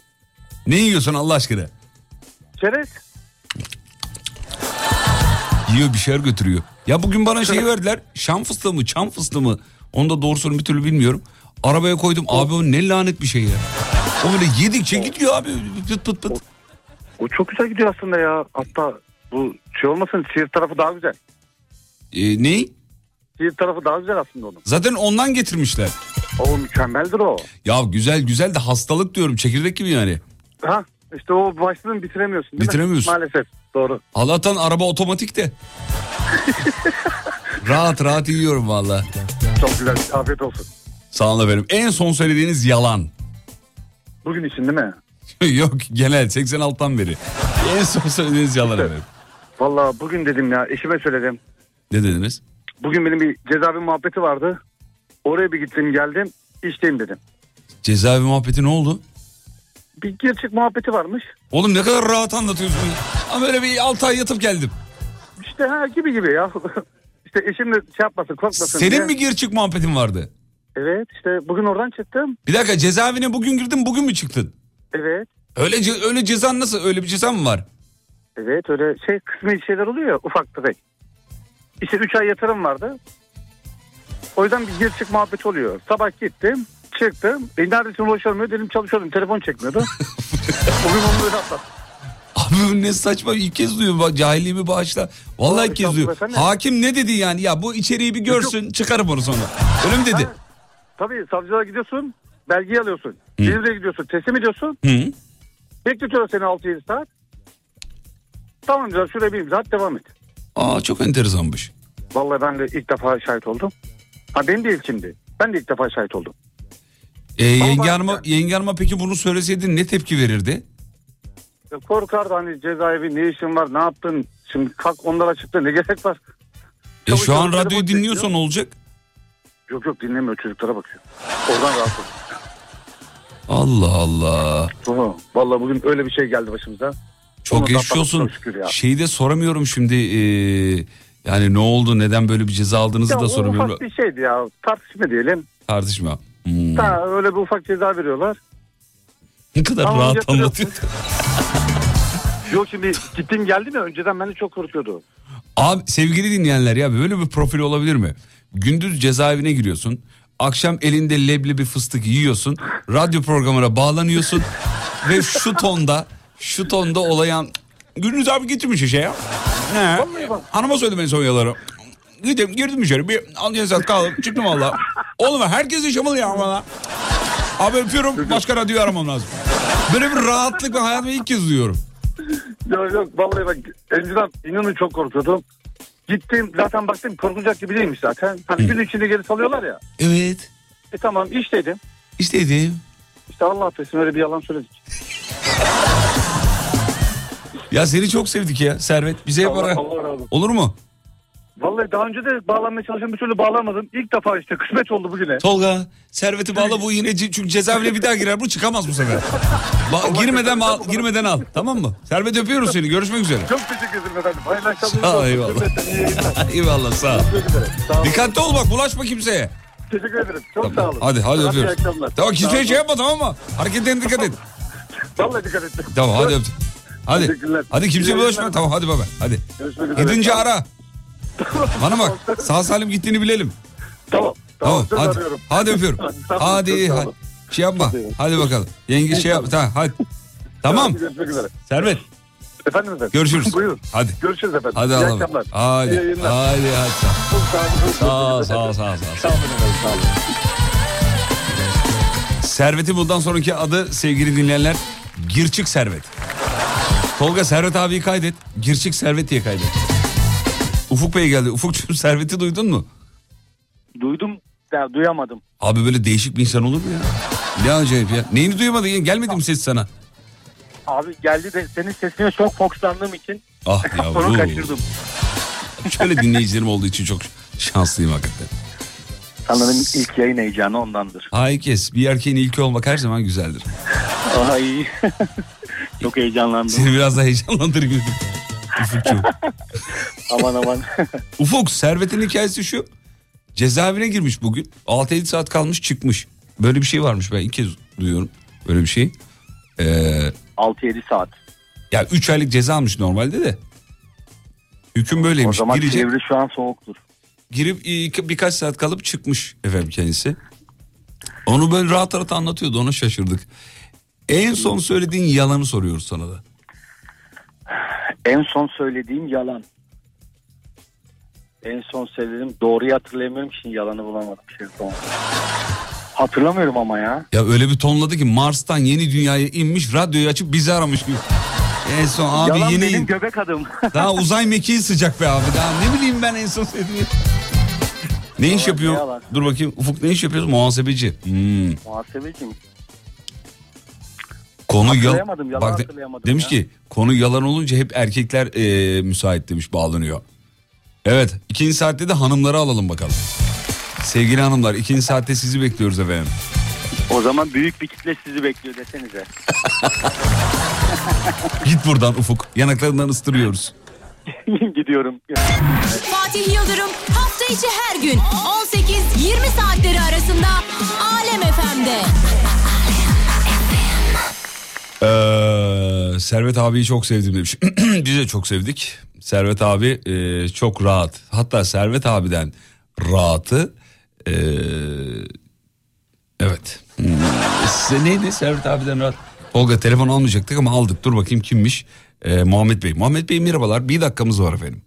Ne yiyorsun Allah aşkına? Çerez. Yiyor bir şeyler götürüyor. Ya bugün bana şey verdiler. Şam fıstığı mı çam fıstığı mı? Onu da doğrusunu bir türlü bilmiyorum. Arabaya koydum. Abi o ne lanet bir şey ya. O böyle yedikçe gidiyor abi. Pıt pıt pıt. O çok güzel gidiyor aslında ya. Hatta bu şey olmasın Siirt tarafı daha güzel. Ee, ne? Siirt tarafı daha güzel aslında onun. Zaten ondan getirmişler. O mükemmeldir o. Ya güzel güzel de hastalık diyorum. Çekirdek gibi yani. Ha işte o başladın bitiremiyorsun değil Bitiremiyorsun. mi? Maalesef doğru. Allah'tan araba otomatik de. rahat rahat yiyorum valla. Çok güzel afiyet olsun. Sağ olun efendim. En son söylediğiniz yalan. Bugün için değil mi? Yok genel 86'tan beri. En son söylediğiniz yalan efendim. Valla bugün dedim ya eşime söyledim. Ne dediniz? Bugün benim bir cezaevi muhabbeti vardı. Oraya bir gittim geldim işteyim dedim. Cezaevi muhabbeti ne oldu? Bir gerçek muhabbeti varmış. Oğlum ne kadar rahat anlatıyorsun. Ama böyle bir 6 ay yatıp geldim. İşte ha gibi gibi ya. işte eşim de şey yapmasın korkmasın diye. Senin mi gir çık muhabbetin vardı? Evet işte bugün oradan çıktım. Bir dakika cezaevine bugün girdin bugün mü çıktın? Evet. Öyle ce- öyle cezan nasıl? Öyle bir cezan mı var? Evet öyle şey kısmi şeyler oluyor ya ufak tefek. İşte 3 ay yatırım vardı. O yüzden bir gir çık muhabbet oluyor. Sabah gittim çıktım. E neredesin ulaşamıyor dedim çalışıyordum telefon çekmiyordu. Bugün onu öyle atlattım. Abi ne saçma ilk kez duyuyorum. Bak, cahilliğimi bağışla. Vallahi ilk kez duyuyorum. Hakim ne dedi yani? Ya bu içeriği bir görsün çıkarım onu sonra. Öyle mi dedi? Tabii savcılığa gidiyorsun belgeyi alıyorsun. Silivri'ye gidiyorsun teslim ediyorsun. Hı. Bekletiyorlar seni 6-7 saat. Tamam diyorlar şuraya bir imza devam et. Aa çok enteresanmış. Vallahi ben de ilk defa şahit oldum. Ha benim de ilkimdi. Ben de ilk defa şahit oldum. Ee, yenge, hanıma, yenge hanıma peki bunu söyleseydin ne tepki verirdi? Ya Korkardı hani cezaevi ne işin var ne yaptın? Şimdi kalk onlara çıktı ne gerek var? E şu an radyoyu dinliyorsan çekiyor. olacak. Yok yok dinlemiyor çocuklara bakıyor. Oradan rahatsız. Allah Allah. Oha, Vallahi bugün öyle bir şey geldi başımıza. Çok Onu geçmiş olsun. çok şükür ya. Şeyi de soramıyorum şimdi. ee, yani ne oldu neden böyle bir ceza aldığınızı Ya da soramıyorum. ufak bir şeydi ya tartışma diyelim. Tartışma. Hmm. Ha, öyle bir ufak ceza veriyorlar. Ne kadar Tamam, rahat anlatıyor. Yok şimdi gittim geldim ya önceden beni çok korkuyordu. Abi sevgili dinleyenler ya böyle bir profil olabilir mi? Gündüz cezaevine giriyorsun. Akşam elinde leblebi fıstık yiyorsun. Radyo programına bağlanıyorsun. ve şu tonda şu tonda olayan Gündüz abi getirmiş işe ya. Ne? Hanıma söyledim en son yaları. Gittim girdim içeri bir saat kaldım çıktım valla. Oğlum herkes yaşamalı ya bana. Abi öpüyorum başka radyoyu aramam lazım. Böyle bir rahatlık ben hayatımda ilk kez duyuyorum. Yok yok vallahi bak önceden inanın çok korkuyordum. Gittim zaten baktım korkulacak gibi değilmiş zaten. Hani gün içinde geri salıyorlar ya. Evet. E tamam iş dedim. İstediğim. İşte Allah affetsin öyle bir yalan söyledik. Ya seni çok sevdik ya Servet. Bize hep Allah- ara. Allah razı olsun. Olur mu? Vallahi daha önce de bağlanmaya çalıştım bir türlü bağlamadım. İlk defa işte kısmet oldu bugüne. Tolga Servet'i bağla bu yine çünkü cezaevine bir daha girer bu çıkamaz bu sefer. Ba- girmeden al, girmeden al tamam mı? Servet öpüyoruz seni görüşmek üzere. Çok teşekkür ederim efendim. Hayırlı akşamlar. Sağ ol, eyvallah. Eyvallah sağ ol. Sağ olun. Dikkatli ol bak bulaşma kimseye. Teşekkür ederim. Çok sağ olun. Hadi hadi öpüyoruz. akşamlar. Tamam kimseye şey yapma tamam mı? Hareketlerine dikkat et. Vallahi dikkat ettim. Tamam hadi öptüm. Hadi. Hadi kimseye bulaşma. Tamam hadi baba. Hadi. Görüşmek üzere. Gidince ara. Bana bak sağ salim gittiğini bilelim. Tamam. Tamam söz hadi. arıyorum. Hadi öpüyorum. Tamam, Hadi hadi. Şey yapma. Hadi bakalım. Yenge şey yap. Tamam hadi. Tamam. Servet. Efendim efendim. Görüşürüz. Buyurun. Hadi. Görüşürüz efendim. Hadi İyi akşamlar. İyi Hadi. yayınlar. Hadi hadi. Sağ olun. Sağ ol, sağ ol, sağ ol, sağ ol. Sağ olun. Servet'in bundan sonraki adı sevgili dinleyenler Girçik Servet. Tolga Servet abiyi kaydet. Girçik Servet diye kaydet. Ufuk Bey geldi. Ufukcuğum Servet'i duydun mu? Duydum ya duyamadım. Abi böyle değişik bir insan olur mu ya? Ne acayip ya. Neyini duyamadı ya? Gelmedi mi ses sana? Abi geldi de senin sesine çok fokuslandığım için Ah onu yavrum. kaçırdım. Şöyle dinleyicilerim olduğu için çok şanslıyım hakikaten. Sanırım ilk yayın heyecanı ondandır. Hay kes. Bir erkeğin ilki olmak her zaman güzeldir. Ay çok heyecanlandım. Seni biraz da heyecanlandırır gibi. Ufukcuğum. aman aman. Ufuk Servet'in hikayesi şu. Cezaevine girmiş bugün. 6-7 saat kalmış çıkmış. Böyle bir şey varmış ben ilk kez duyuyorum. Böyle bir şey. Ee, 6-7 saat. ya 3 aylık ceza almış normalde de. Hüküm O böyleymiş. zaman Girecek, çevre şu an soğuktur. girip birkaç saat kalıp çıkmış efendim kendisi. Onu böyle rahat rahat anlatıyordu ona şaşırdık. En son söylediğin yalanı soruyoruz sana da. En son söylediğim yalan. En son söylediğim doğruyu hatırlayamıyorum şimdi yalanı bulamadım. Şey. Hatırlamıyorum ama ya. Ya öyle bir tonladı ki Mars'tan yeni dünyaya inmiş radyoyu açıp bizi aramış gibi. En son abi yalan yeni benim göbek adım. daha uzay mekiği sıcak be abi. Daha ne bileyim ben en son söylediğim. Ne iş yapıyor? yalan. Dur bakayım Ufuk ne iş yapıyorsun? Muhasebeci. Hmm. Muhasebeciyim. Konu yal... Hatırlayamadım, yalan Bak de- hatırlayamadım demiş ya. ki konu yalan olunca hep erkekler e, müsait demiş bağlanıyor. Evet ikinci saatte de hanımları alalım bakalım. Sevgili hanımlar ikinci saatte sizi bekliyoruz efendim. O zaman büyük bir kitle sizi bekliyor desenize. Git buradan Ufuk yanaklarından ıstırıyoruz. gidiyorum. Fatih Yıldırım hafta içi her gün 18-20 saatleri arasında Alem FM'de. Ee, Servet abiyi çok sevdim demiş. Biz de çok sevdik. Servet abi e, çok rahat. Hatta Servet abiden rahatı e, evet. Hmm, Size neydi Servet abiden rahat? Olga telefon almayacaktık ama aldık. Dur bakayım kimmiş? Ee, Muhammed Bey. Muhammed Bey merhabalar. Bir dakikamız var efendim.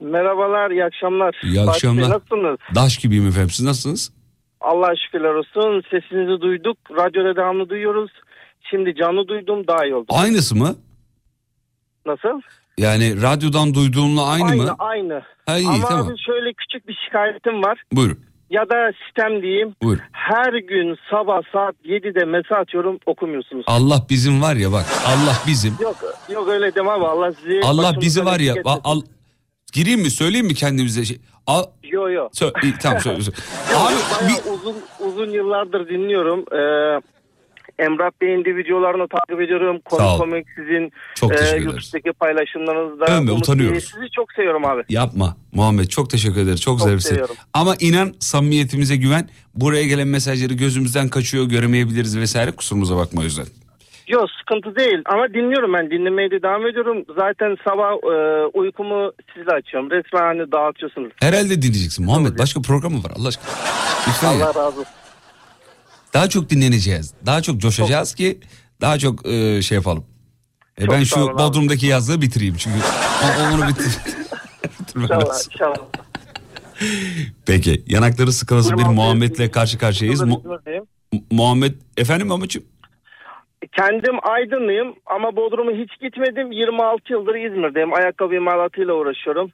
Merhabalar, iyi akşamlar. İyi Fatih Bey, akşamlar. Nasılsınız? Daş gibiyim efendim. Siz nasılsınız? Allah'a şükürler olsun. Sesinizi duyduk. Radyoda devamlı duyuyoruz. Şimdi canlı duydum daha iyi oldu. Aynısı mı? Nasıl? Yani radyodan duyduğunla aynı, aynı, mı? Aynı. İyi, Ama tamam. abi şöyle küçük bir şikayetim var. Buyurun. Ya da sistem diyeyim. Buyur. Her gün sabah saat 7'de mesaj atıyorum okumuyorsunuz. Allah bizim var ya bak. Allah bizim. Yok yok öyle demem abi. Allah sizi Allah bizi var ya. Al, al- gireyim mi? Söyleyeyim mi kendimize? Şey? Al, Yo yo. Sö- iyi, tamam söyle. söyle. Abi Abi uzun uzun yıllardır dinliyorum. Ee, Emrah Bey'in de videolarını takip ediyorum. Konu komik sizin Çok e. YouTube'daki paylaşımlarınızda. Övme, Umut utanıyoruz. Bey, Sizi çok seviyorum abi. yapma Muhammed çok teşekkür ederiz. Çok, Çok zevkli. seviyorum. Ama inan samimiyetimize güven. Buraya gelen mesajları gözümüzden kaçıyor göremeyebiliriz vesaire kusurumuza bakma o yüzden. Yok sıkıntı değil ama dinliyorum ben dinlemeye de devam ediyorum. Zaten sabah e, uykumu sizle açıyorum. Resmen hani dağıtıyorsunuz. Herhalde dinleyeceksin. Muhammed başka program mı var Allah aşkına? Lütfen ya. Allah razı olsun. Daha çok dinleneceğiz. Daha çok coşacağız ki daha çok e, şey yapalım. E, Çok ben şu. Bodrum'daki yazlığı bitireyim çünkü. onu bitir. İnşallah inşallah. Peki yanakları sıkılası bir 26 Muhammed'le karşı karşıyayız. Mu-. Muhammed efendim Mahmut'cum? Kendim Aydınlıyım ama Bodrum'a hiç gitmedim. 26 yıldır İzmir'deyim. Ayakkabı imalatıyla uğraşıyorum.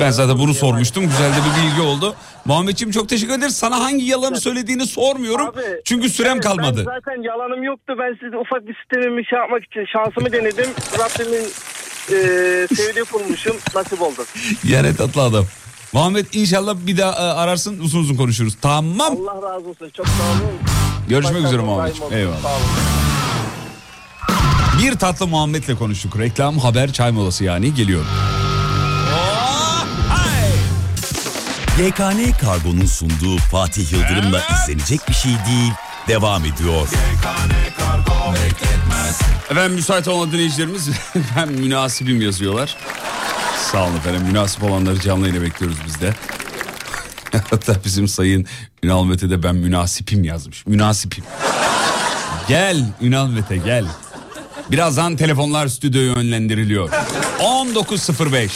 Ben zaten bunu sormuştum. Güzel de bir bilgi oldu. Muhammedciğim çok teşekkür ederiz. Sana hangi yalanı söylediğini sormuyorum. Abi, çünkü sürem evet, kalmadı. Ben zaten yalanım yoktu. Ben size ufak bir sistemimi şey yapmak için şansımı denedim. Rabbimin e, sevdiği kurmuşum. Nasip oldu. Yani tatlı adam. Muhammed inşallah bir daha e, ararsın uzun uzun konuşuruz. Tamam. Allah razı olsun. Çok sağ olun. Görüşmek Başka üzere Muhammedciğim. Eyvallah. Sağ olun. Bir tatlı Muhammed'le konuştuk. Reklam, haber, çay molası yani geliyor. YKN Kargo'nun sunduğu Fatih Yıldırım'la izlenecek bir şey değil. Devam ediyor. Efendim müsait olan dinleyicilerimiz ben münasibim yazıyorlar. Sağ olun efendim münasip olanları canlı yayına bekliyoruz biz de. Hatta bizim sayın Ünal Mete de ben münasipim yazmış. Münasipim. Gel Ünal Mete gel. Birazdan telefonlar stüdyoya yönlendiriliyor. 19.05.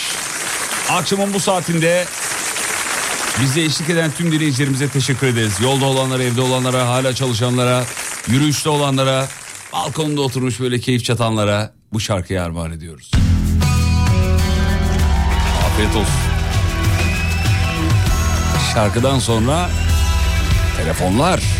Akşamın bu saatinde bize eşlik eden tüm dinleyicilerimize teşekkür ederiz. Yolda olanlara, evde olanlara, hala çalışanlara, yürüyüşte olanlara, balkonda oturmuş böyle keyif çatanlara bu şarkıyı armağan ediyoruz. Afiyet olsun. Şarkıdan sonra telefonlar.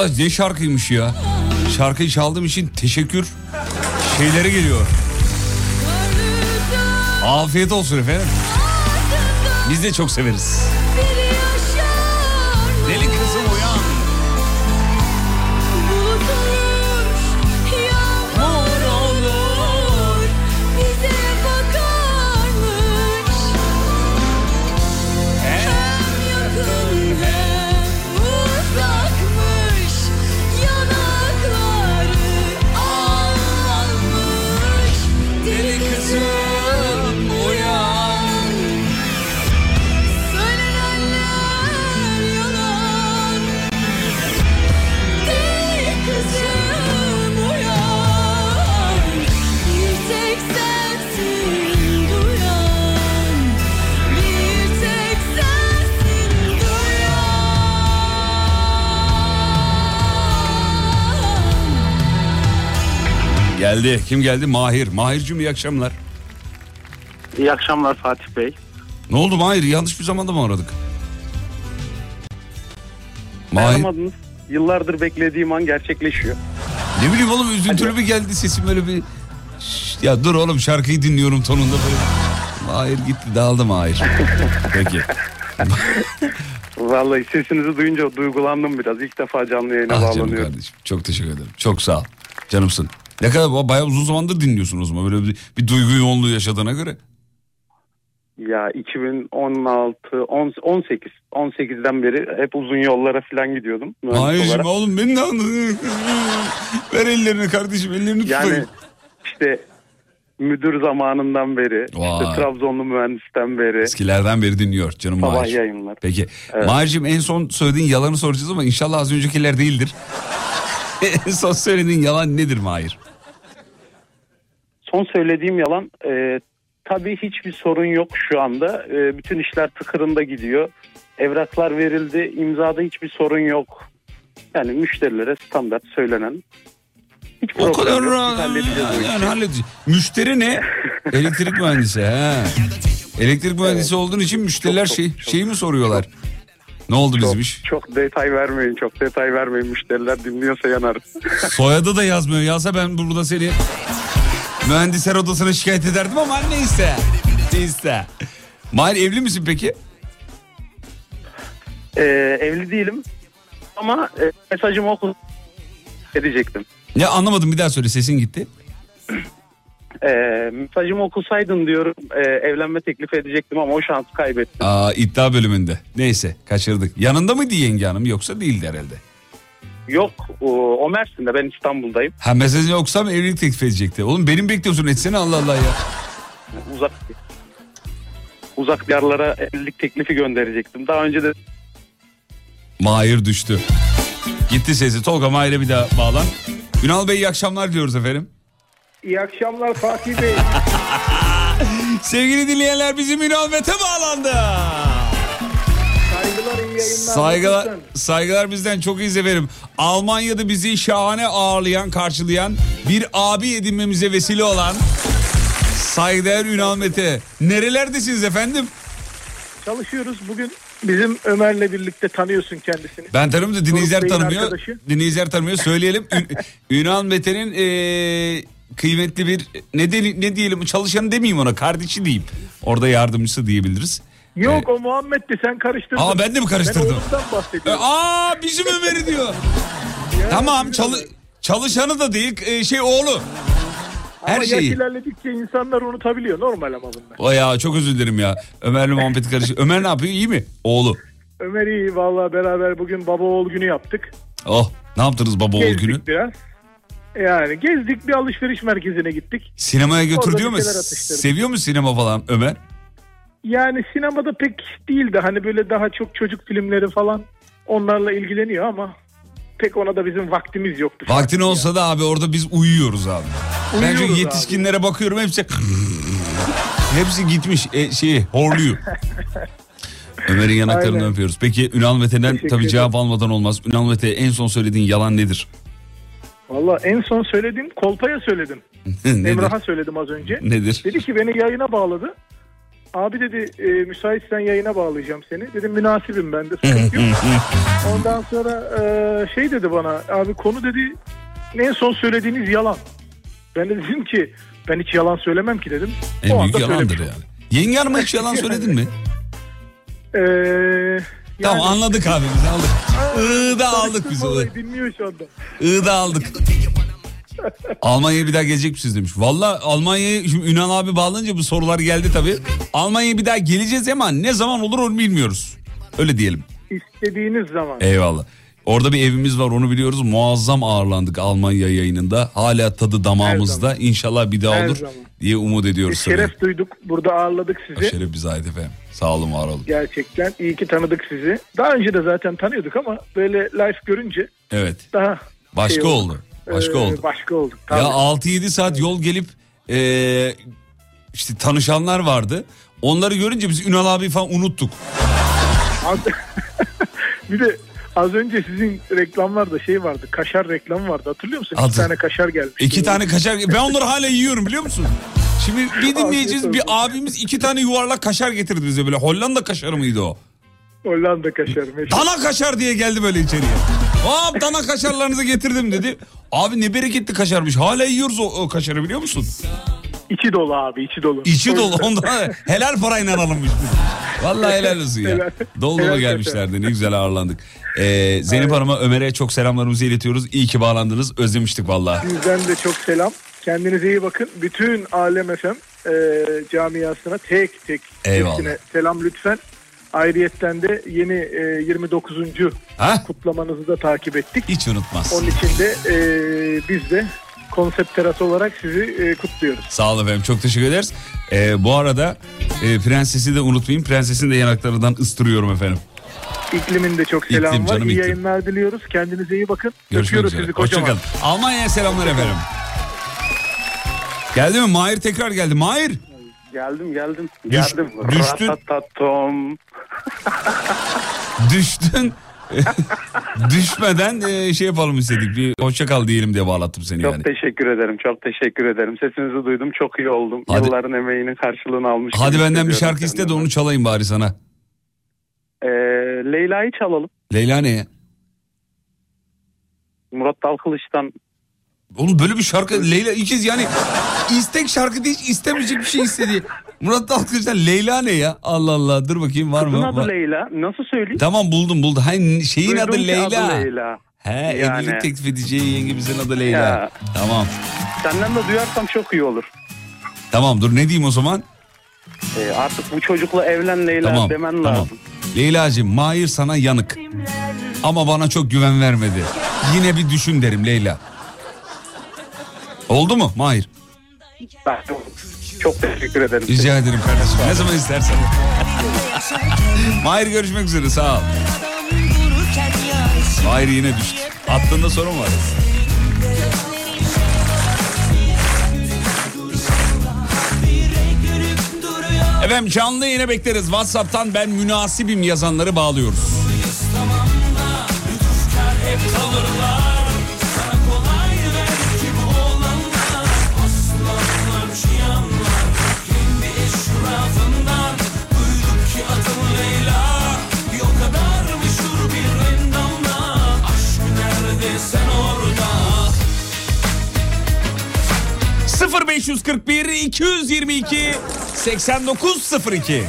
Arkadaş ne şarkıymış ya. Şarkıyı çaldığım için teşekkür şeyleri geliyor. Afiyet olsun efendim. Biz de çok severiz. Geldi. Kim geldi? Mahir. Mahir'cim iyi akşamlar. İyi akşamlar Fatih Bey. Ne oldu Mahir? Yanlış bir zamanda mı aradık? Mahir. Aramadınız. Yıllardır beklediğim an gerçekleşiyor. Ne bileyim oğlum üzüntülü bir geldi sesim böyle bir... Şşt, ya dur oğlum şarkıyı dinliyorum tonunda böyle. Mahir gitti dağıldı Mahir. Peki. Vallahi sesinizi duyunca duygulandım biraz. İlk defa canlı yayına Ah canım bağlanıyorum. kardeşim çok teşekkür ederim. Çok sağ ol. Canımsın. Ne kadar bayağı uzun zamandır dinliyorsun o zaman. Böyle bir, bir duygu yoğunluğu yaşadığına göre. Ya 2016, 10, 18, 18'den beri hep uzun yollara falan gidiyordum. olarak. oğlum beni de anladın. Ver ellerini kardeşim ellerini Yani tutayım. işte müdür zamanından beri, Vay. işte Trabzonlu mühendisten beri. Eskilerden beri dinliyor canım Sabah Mahir. yayınlar. Peki. Evet. Mahir'cim en son söylediğin yalanı soracağız ama inşallah az öncekiler değildir. en son söylediğin yalan nedir Mahir? Son söylediğim yalan e, tabii hiçbir sorun yok şu anda. E, bütün işler tıkırında gidiyor. Evraklar verildi, imzada hiçbir sorun yok. Yani müşterilere standart söylenen. Hiç O kadar yok. rahat. Yani, yani halledeceğiz. Müşteri ne? Elektrik mühendisi. He. Elektrik mühendisi olduğun için müşteriler şey şeyi mi soruyorlar? Ne oldu bizim iş? Çok detay vermeyin, çok detay vermeyin. Müşteriler dinliyorsa yanar. Soyadı da yazmıyor. Yazsa ben burada seni mühendisler odasına şikayet ederdim ama neyse. Neyse. Mahir evli misin peki? E, evli değilim ama e, mesajımı oku edecektim. Ne anlamadım bir daha söyle sesin gitti. E, mesajımı okusaydın diyorum e, evlenme teklifi edecektim ama o şansı kaybettim. Aa, iddia bölümünde. Neyse kaçırdık. Yanında mıydı yenge hanım yoksa değildi herhalde. Yok o, Mersin'de ben İstanbul'dayım. Ha mesajını okusam evlilik teklif edecekti. Oğlum benim bekliyorsun etsene Allah Allah ya. Uzak uzak yerlere evlilik teklifi gönderecektim. Daha önce de Mahir düştü. Gitti sesi. Tolga Mahir'e bir daha bağlan. Ünal Bey iyi akşamlar diliyoruz efendim. İyi akşamlar Fatih Bey. Sevgili dinleyenler bizim Ünal Mete bağlandı. Yayınlar. Saygılar, saygılar bizden çok iyi severim. Almanya'da bizi şahane ağırlayan, karşılayan bir abi edinmemize vesile olan saygıdeğer Ünal Mete. Nerelerdesiniz efendim? Çalışıyoruz. Bugün bizim Ömer'le birlikte tanıyorsun kendisini. Ben tanımıyorum da dinleyiciler tanımıyor. arkadaşı. Dinleyiciler tanımıyor. Söyleyelim. Ün- Ünal Mete'nin eee, kıymetli bir ne, de, ne diyelim çalışanı demeyeyim ona kardeşi diyeyim. Orada yardımcısı diyebiliriz. Yok o Muhammed'di sen karıştırdın. Aa ben de mi karıştırdım? Ben oğlumdan E, bahsediyorum. Aa bizim Ömer'i diyor. tamam çalı, çalışanı da değil e, şey oğlu. Her ama yaş şeyi. ilerledikçe insanlar unutabiliyor. Normal ama bunlar. O ya çok özür dilerim ya. Ömer'le muhabbeti karışık. Ömer ne yapıyor iyi mi? Oğlu. Ömer iyi valla beraber bugün baba oğul günü yaptık. Oh ne yaptınız baba oğul Gezdik günü? biraz. Yani gezdik bir alışveriş merkezine gittik. Sinemaya götür Orada diyor bir mu? şeyler atıştırdık. Seviyor mu sinema falan Ömer? Yani sinemada pek değil de hani böyle daha çok çocuk filmleri falan onlarla ilgileniyor ama pek ona da bizim vaktimiz yoktu. Vaktin olsa da abi orada biz uyuyoruz abi. ben Uyuyoruz çünkü abi. yetişkinlere bakıyorum hepsi hepsi gitmiş e, şeyi horluyor. Ömer'in yanaklarını öpüyoruz. Peki Ünal Mete'den Teşekkür tabii ederim. cevap almadan olmaz. Ünal Mete en son söylediğin yalan nedir? Valla en son söylediğim Kolpa'ya söyledim. Emrah'a söyledim az önce. Nedir? Dedi ki beni yayına bağladı. Abi dedi e, müsaitsen yayına bağlayacağım seni. Dedim münasibim ben de sıkıntı yok. Ondan sonra e, şey dedi bana abi konu dedi en son söylediğiniz yalan. Ben de dedim ki ben hiç yalan söylemem ki dedim. En O büyük anda yalandır yani. Yenge hanıma hiç yalan söyledin mi? Ee, Tamam anladık abi biz aldık. Iğda aldık biz. Vallahi dinliyor şu anda. Iğda aldık. Almanya'ya bir daha gelecek misiniz demiş. Valla Almanya'ya şimdi Ünal abi bağlanınca bu sorular geldi tabii. Almanya'ya bir daha geleceğiz ama ne zaman olur onu bilmiyoruz. Öyle diyelim. İstediğiniz zaman. Eyvallah. Orada bir evimiz var onu biliyoruz. Muazzam ağırlandık Almanya yayınında. Hala tadı damağımızda. İnşallah bir daha Her olur zaman. diye umut ediyoruz. tabii. Şeref duyduk. Burada ağırladık sizi. Şeref bize ait efendim. Sağ olun var olun. Gerçekten iyi ki tanıdık sizi. Daha önce de zaten tanıyorduk ama böyle live görünce Evet. daha Başka şey oldu. Başka Ee, oldu. Başka olduk. Ya Tabii. 6-7 saat yol gelip eee, işte tanışanlar vardı. Onları görünce biz Ünal abi falan unuttuk. Bir de az önce sizin reklamlarda şey vardı. Kaşar reklamı vardı. Hatırlıyor musun? Adı- İki tane kaşar gelmiş. İki tane kaşar. Ben onları hala yiyorum biliyor musun? Şimdi bir dinleyeceğiz bir abimiz iki tane yuvarlak kaşar getirdi bize böyle. Hollanda kaşarı mıydı o? Hollanda kaşarı. meşhur. Dana kaşar diye geldi böyle içeriye. Hop dana kaşarlarınızı getirdim dedi. Abi ne bereketli kaşarmış. Hala yiyoruz o, o kaşarı biliyor musun? İçi dolu abi içi dolu. İçi dolu. Ondan helal parayla alınmış. Vallahi helal olsun ya. Helal. Dolu dolu Helal gelmişlerdi. Ne güzel ağırlandık. Ee, Zeynep Hanım'a Ömer'e çok selamlarımızı iletiyoruz. İyi ki bağlandınız. Özlemiştik vallahi. Sizden de çok selam. Kendinize iyi bakın. Bütün Alem FM e, camiasına tek tek Eyvallah. selam lütfen. Ayrıyetten de yeni e, 29. Ha? kutlamanızı da takip ettik. Hiç unutmaz. Onun için de e, biz de konsept terası olarak sizi e, kutluyoruz. Sağ olun efendim çok teşekkür ederiz. Ee, bu arada e, prensesi de unutmayın. Prensesin de yanaklarından ıstırıyorum efendim. İklimin de çok selam İklim, var. canım İyi iklim. yayınlar diliyoruz. Kendinize iyi bakın. Görüşmek Öpüyoruz üzere. sizi kocaman. Hoşçakalın. Almanya'ya selamlar efendim. Geldi mi? Mahir tekrar geldi. Mahir. Geldim geldim. Düş- geldim. düştün. Ratatatom. Düştün. Düşmeden e, şey yapalım istedik. Bir hoşça kal diyelim diye bağlattım seni Çok yani. teşekkür ederim. Çok teşekkür ederim. Sesinizi duydum. Çok iyi oldum. Hadi. Yılların emeğinin karşılığını almış. Hadi gibi benden bir hissediyorum şarkı iste de kendimi. onu çalayım bari sana. Ee, Leyla'yı çalalım. Leyla ne ya? Murat Dalkılıç'tan Oğlum böyle bir şarkı Leyla ikiz yani istek şarkı değil istemeyecek bir şey istedi. Murat Dalkılıç'tan Leyla ne ya? Allah Allah dur bakayım var Kızın mı? adı Var. Leyla. Nasıl söyleyeyim? Tamam buldum buldum. Hayır, şeyin Duydum adı Leyla. adı Leyla. He Yani. evlilik teklif edeceği yengemizin adı Leyla. Ya. Tamam. Senden de duyarsam çok iyi olur. Tamam dur ne diyeyim o zaman? Ee, artık bu çocukla evlen Leyla Tamam, demen tamam. lazım. Leyla'cığım Mahir sana yanık. Ama bana çok güven vermedi. Yine bir düşün derim Leyla. Oldu mu Mahir? Ben çok teşekkür ederim. Rica ederim kardeşim. Ne zaman istersen. Mahir görüşmek üzere sağ ol. Mahir yine düştü. Attığında sorun var. Efendim canlı yine bekleriz. Whatsapp'tan ben münasibim yazanları bağlıyoruz. hep kalırlar 0541 222 8902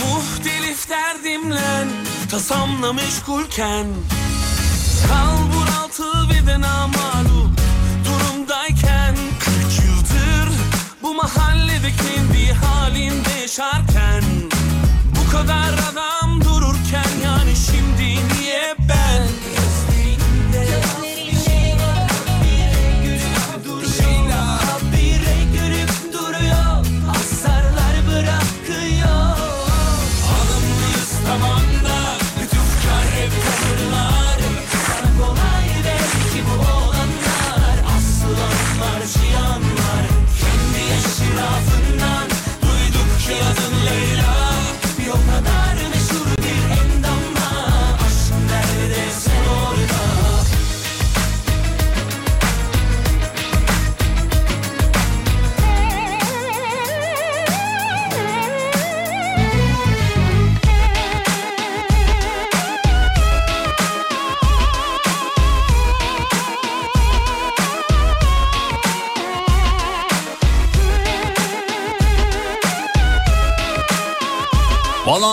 Muhtelif derdimle tasamla meşgulken Kalbur altı ve de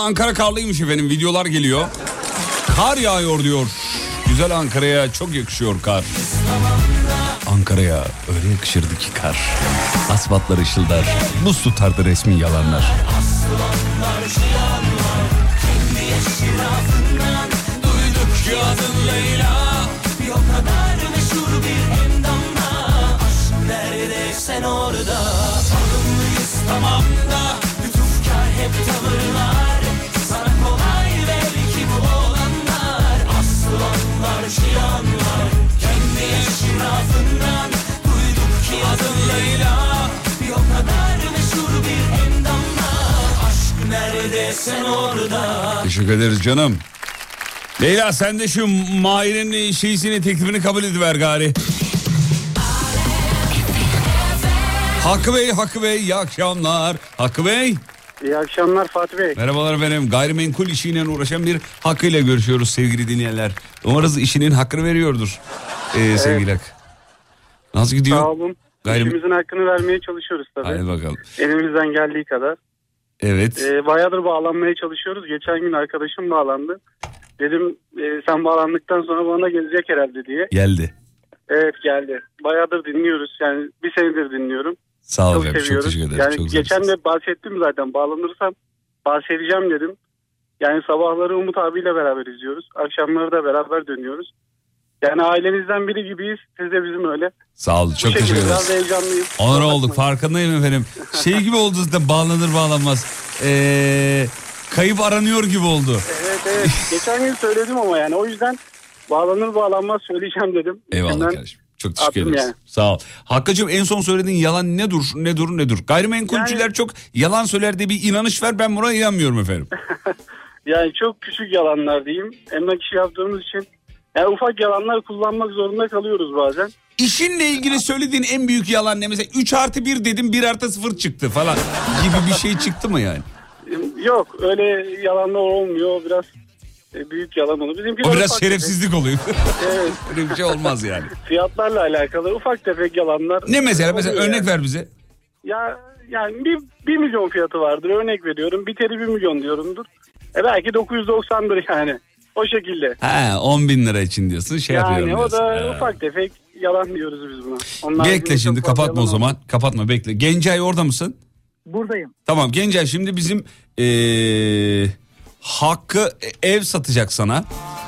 Ankara karlıymış efendim videolar geliyor. Kar yağıyor diyor. Güzel Ankara'ya çok yakışıyor kar. Ankara'ya öyle yakışırdı ki kar. Asfaltlar ışıldar. Buz tutardı resmi yalanlar. Aslanlar şiyanlar Kendi yeşil sen orada Teşekkür ederiz canım. Leyla sen de şu Mahir'in şeysini teklifini kabul ediver gari. Hakkı Bey, Hakkı Bey iyi akşamlar. Hakkı Bey. İyi akşamlar Fatih Bey. Merhabalar efendim. Gayrimenkul işiyle uğraşan bir Hakkı ile görüşüyoruz sevgili dinleyenler. Umarız işinin hakkını veriyordur ee, sevgili Hakkı. Nasıl gidiyor? Sağ olun. Gayrim- İşimizin hakkını vermeye çalışıyoruz tabii. Hadi bakalım. Elimizden geldiği kadar. Evet. Ee, bayağıdır bağlanmaya çalışıyoruz. Geçen gün arkadaşım bağlandı. Dedim e, sen bağlandıktan sonra bana gelecek herhalde diye. Geldi. Evet geldi. Bayağıdır dinliyoruz. Yani bir senedir dinliyorum. Sağ ol çok efendim. Çok seviyoruz. teşekkür ederim. Yani çok geçen de bahsettim zaten. Bağlanırsam bahsedeceğim dedim. Yani sabahları Umut abiyle beraber izliyoruz. Akşamları da beraber dönüyoruz. Yani ailenizden biri gibiyiz. Siz de bizim öyle. Sağ olun. Bu Çok şekilde teşekkür Biraz ederiz. heyecanlıyım. Onur olduk farkındayım efendim. Şey gibi oldu zaten bağlanır bağlanmaz. Ee, kayıp aranıyor gibi oldu. Evet evet. Geçen gün söyledim ama yani o yüzden bağlanır bağlanmaz söyleyeceğim dedim. Eyvallah İçimden kardeşim. Çok teşekkür attım ederiz. yani. Sağ ol. Hakkı'cığım en son söylediğin yalan ne dur ne dur ne dur. Gayrimenkulcüler çok yalan söyler diye bir inanış var ben buna inanmıyorum efendim. Yani çok küçük yalanlar diyeyim. Emlak işi yaptığımız için yani ufak yalanlar kullanmak zorunda kalıyoruz bazen. İşinle ilgili söylediğin en büyük yalan ne? Mesela 3 artı 1 dedim 1 artı 0 çıktı falan gibi bir şey çıktı mı yani? Yok öyle yalanlar olmuyor. Biraz e, büyük yalan olur. Bizimkiler O biraz şerefsizlik oluyor. tefek. Evet. Öyle bir şey olmaz yani. Fiyatlarla alakalı ufak tefek yalanlar. Ne mesela? Mesela oluyor örnek yani. ver bize. Ya yani bir, bir milyon fiyatı vardır örnek veriyorum. Biteri bir milyon diyorumdur. E belki 990'dır yani. O şekilde. Ha 10 bin lira için diyorsun şey yapıyorum yani o diyorsun. da Ha. ufak tefek yalan diyoruz biz buna. Onlar Bekle şimdi kapatma o zaman. Kapatma bekle. Gencay orada mısın? Buradayım. Tamam Gencay şimdi bizim ee, Hakkı ev satacak sana.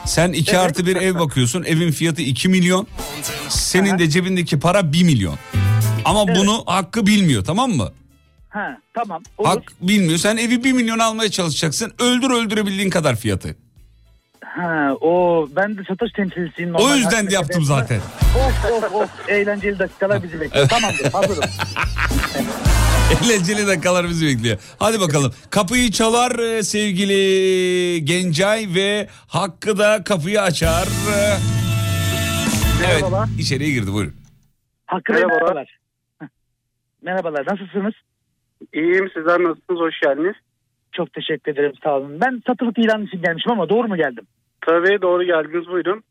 Sen 2 artı bir ev bakıyorsun. Evin fiyatı 2 milyon. Senin de cebindeki para 1 milyon. Ama bunu Hakkı bilmiyor tamam mı? Ha tamam. Olur. Hak bilmiyor. Sen evi 1 milyon almaya çalışacaksın. Öldür öldürebildiğin kadar fiyatı. Ha o ben de satış temsilcisiyim. O yüzden de yaptım zaten. Of of of eğlenceli dakikalar bizi bekliyor. Tamamdır hazırım. Eğlenceli dakikalar bizi bekliyor. Hadi bakalım. Kapıyı çalar e, sevgili Gencay ve Hakkı da kapıyı açar. Evet içeriye girdi buyurun. Hakkı Bey merhabalar. Heh. Merhabalar nasılsınız? İyiyim sizler nasılsınız hoş geldiniz. Çok teşekkür ederim sağ olun. Ben satılık ilan için gelmişim ama doğru mu geldim? Tabii doğru geldiniz buyurun.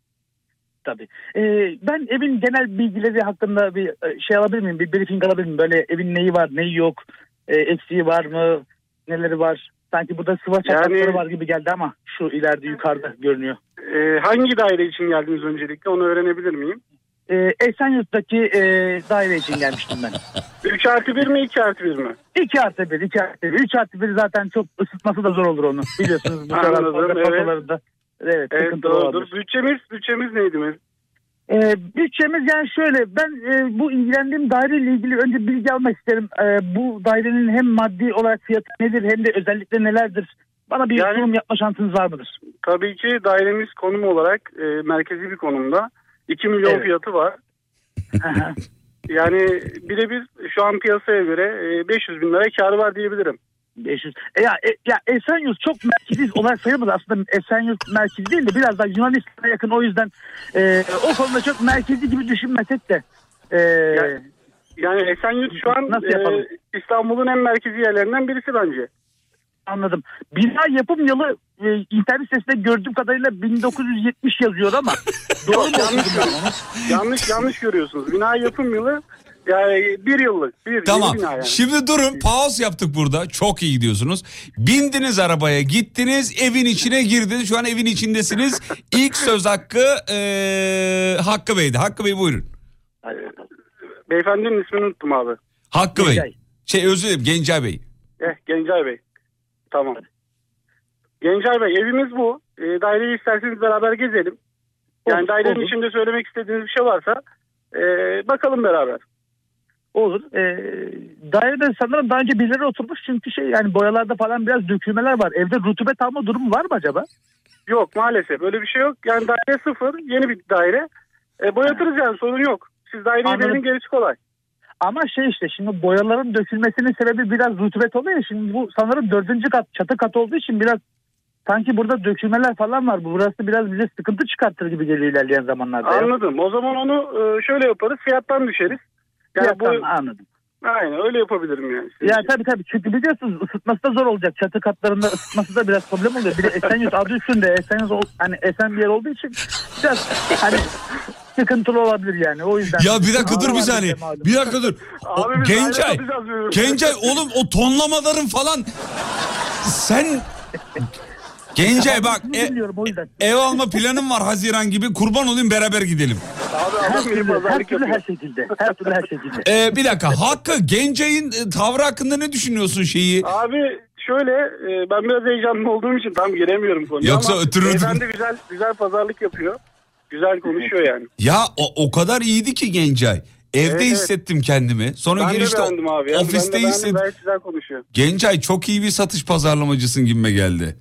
Tabii. Ee, ben evin genel bilgileri hakkında bir e, şey alabilir miyim? Bir briefing alabilir miyim? Böyle evin neyi var neyi yok? E, eksiği var mı? Neleri var? Sanki burada sıva çatlakları Yani- var gibi geldi ama şu ileride yukarıda görünüyor. Ee, hangi daire için geldiniz öncelikle onu öğrenebilir miyim? Ee, Esenyurt'taki e, daire için gelmiştim ben. 3 artı 1 mi 2 artı 1 mi? 2 artı 1, 2 artı 1. 3 artı 1 zaten çok ısıtması da zor olur onu. Biliyorsunuz bu Anladım, evet. Evet, Evet doğrudur. olabilir. Bütçemiz, bütçemiz neydi mi? Ee, bütçemiz yani şöyle ben e, bu ilgilendiğim daireyle ilgili önce bilgi almak isterim. Ee, bu dairenin hem maddi olarak fiyatı nedir hem de özellikleri nelerdir? Bana bir sunum yapma şansınız var mıdır? Tabii ki dairemiz konum olarak e, merkezi bir konumda. 2 milyon Evet. fiyatı var. yani birebir şu an piyasaya göre e, 500 bin lira karı var diyebilirim. 500. E ya, e, ya Esenyurt çok merkezi olarak sayılmaz. Aslında Esenyurt merkezi değil de biraz daha Yunanistan'a yakın. O yüzden e, o konuda çok merkezi gibi düşünmesek de. E, Yani, yani Esenyurt şu an Nasıl yapalım? e, İstanbul'un en merkezi yerlerinden birisi bence. Anladım. Bina yapım yılı e, internet sitesinde gördüğüm kadarıyla 1970 yazıyor ama doğru mu yanlış, yanlış yanlış görüyorsunuz. Bina yapım yılı Yani bir yıllık. Bir Tamam. bina yani. Şimdi durun pause yaptık burada. Çok iyi gidiyorsunuz. Bindiniz arabaya gittiniz evin içine girdiniz. Şu an evin içindesiniz. İlk söz hakkı eee Hakkı Bey'di. Hakkı Bey buyurun. Beyefendinin ismini unuttum abi. Hakkı Bey. Gencay. Şey özür dilerim Gencay Bey. Eh Gencay Bey. Tamam. Gencay Bey evimiz bu. E, daireyi isterseniz beraber gezelim. Yani Olur, dairenin olur. içinde söylemek istediğiniz bir şey varsa e, bakalım beraber. Olur. Ee, dairede sanırım daha önce birileri oturmuş çünkü şey yani boyalarda falan biraz dökülmeler var. Evde rutubet alma durumu var mı acaba? Yok maalesef öyle bir şey yok. Yani daire sıfır yeni bir daire. E, boyatırız yani sorun yok. Siz daireyi verin gerisi kolay. Ama şey işte şimdi boyaların dökülmesinin sebebi biraz rutubet oluyor ya. Şimdi bu sanırım dördüncü kat çatı kat olduğu için biraz sanki burada dökülmeler falan var. Bu burası biraz bize sıkıntı çıkartır gibi geliyor ilerleyen zamanlarda. Anladım. O zaman onu e, şöyle yaparız. Fiyattan düşeriz. Fiyattan, bu anladım. Aynen öyle yapabilirim yani. Ya tabii tabii çünkü biliyorsunuz ısıtması da zor olacak. Çatı katlarında ısıtması da biraz problem oluyor. Bir de Esenyurt adı üstünde Esenyurt ol- hani esen bir yer olduğu için biraz hani sıkıntılı olabilir yani. O yüzden. Ya bir dakika dur bir saniye. Bir dakika dur. O, Abi Gencay. Gencay oğlum o tonlamaların falan sen Gencay bak e- ev alma planım var Haziran gibi kurban olayım beraber gidelim. Abi Her türlü, her türlü her şekilde. Her türlü her şekilde. Ee, bir dakika Hakkı Gencay'ın e, tavrı hakkında ne düşünüyorsun şeyi? Abi şöyle e, ben biraz heyecanlı olduğum için tam giremiyorum konuya Yoksa ama ötürürdün. beyefendi güzel güzel pazarlık yapıyor. Güzel konuşuyor yani. Ya o, o kadar iyiydi ki Gencay. Evde Evet, hissettim kendimi. Sonra ben de girişte abi. Ofiste ben de beğendim, hissettim. Gayet güzel konuşuyor. Gencay çok iyi bir satış pazarlamacısın gibime geldi.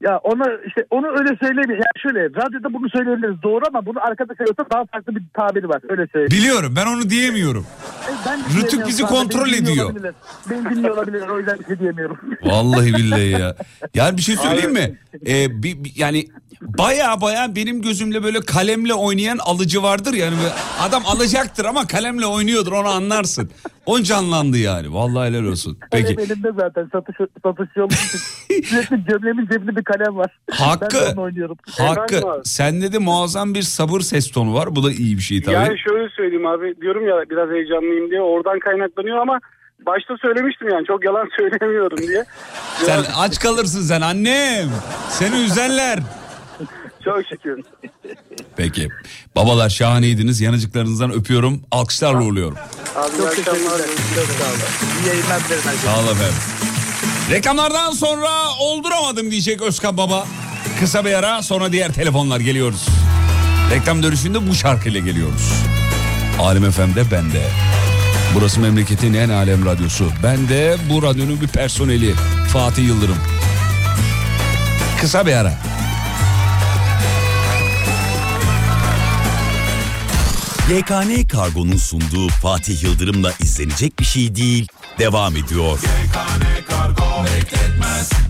Ya ona işte onu öyle söyleyeyim. Ya şöyle radyoda bunu söyleyebiliriz doğru ama bunu arkada söylüyorsa daha farklı bir tabiri var. Öyle söyleyeyim. Biliyorum ben onu diyemiyorum. E, Ben Rütük bizi kontrol beni ediyor. olabilirler. Beni dinliyor olabilirler o yüzden bir şey diyemiyorum. Vallahi billahi ya. Yani bir şey söyleyeyim mi? Ee, bir, bir- yani baya baya benim gözümle böyle kalemle oynayan alıcı vardır yani. Adam alacaktır ama kalemle oynuyordur onu anlarsın. O canlandı yani. Vallahi helal olsun. Peki. Benim elimde zaten satış satış yolu için. Sürekli gömleğimin cebinde bir kalem var. Hakkı. Ben de oynuyorum. Hakkı sende de muazzam bir sabır ses tonu var. Bu da iyi bir şey tabii. Yani şöyle söyleyeyim abi diyorum ya biraz heyecanlıyım diye oradan kaynaklanıyor ama başta söylemiştim yani çok yalan söylemiyorum diye. Sen aç kalırsın sen annem. Seni üzerler. Çok şükür. Peki. Babalar şahaneydiniz. Yanıcıklarınızdan öpüyorum. Alkışlarla uğurluyorum. Abi iyi akşamlar. İyi yayınlar dilerim. Sağ olun efendim. Reklamlardan sonra olduramadım diyecek Özkan Baba. Kısa bir ara sonra diğer telefonlar geliyoruz. Reklam dönüşünde bu şarkıyla geliyoruz. Alem FM'de bende. Burası memleketin en alem radyosu. Ben de bu radyonun bir personeli Fatih Yıldırım. Kısa bir ara. YKN Kargo'nun sunduğu Fatih Yıldırım'la izlenecek bir şey değil devam ediyor. YKN Kargo bekletmez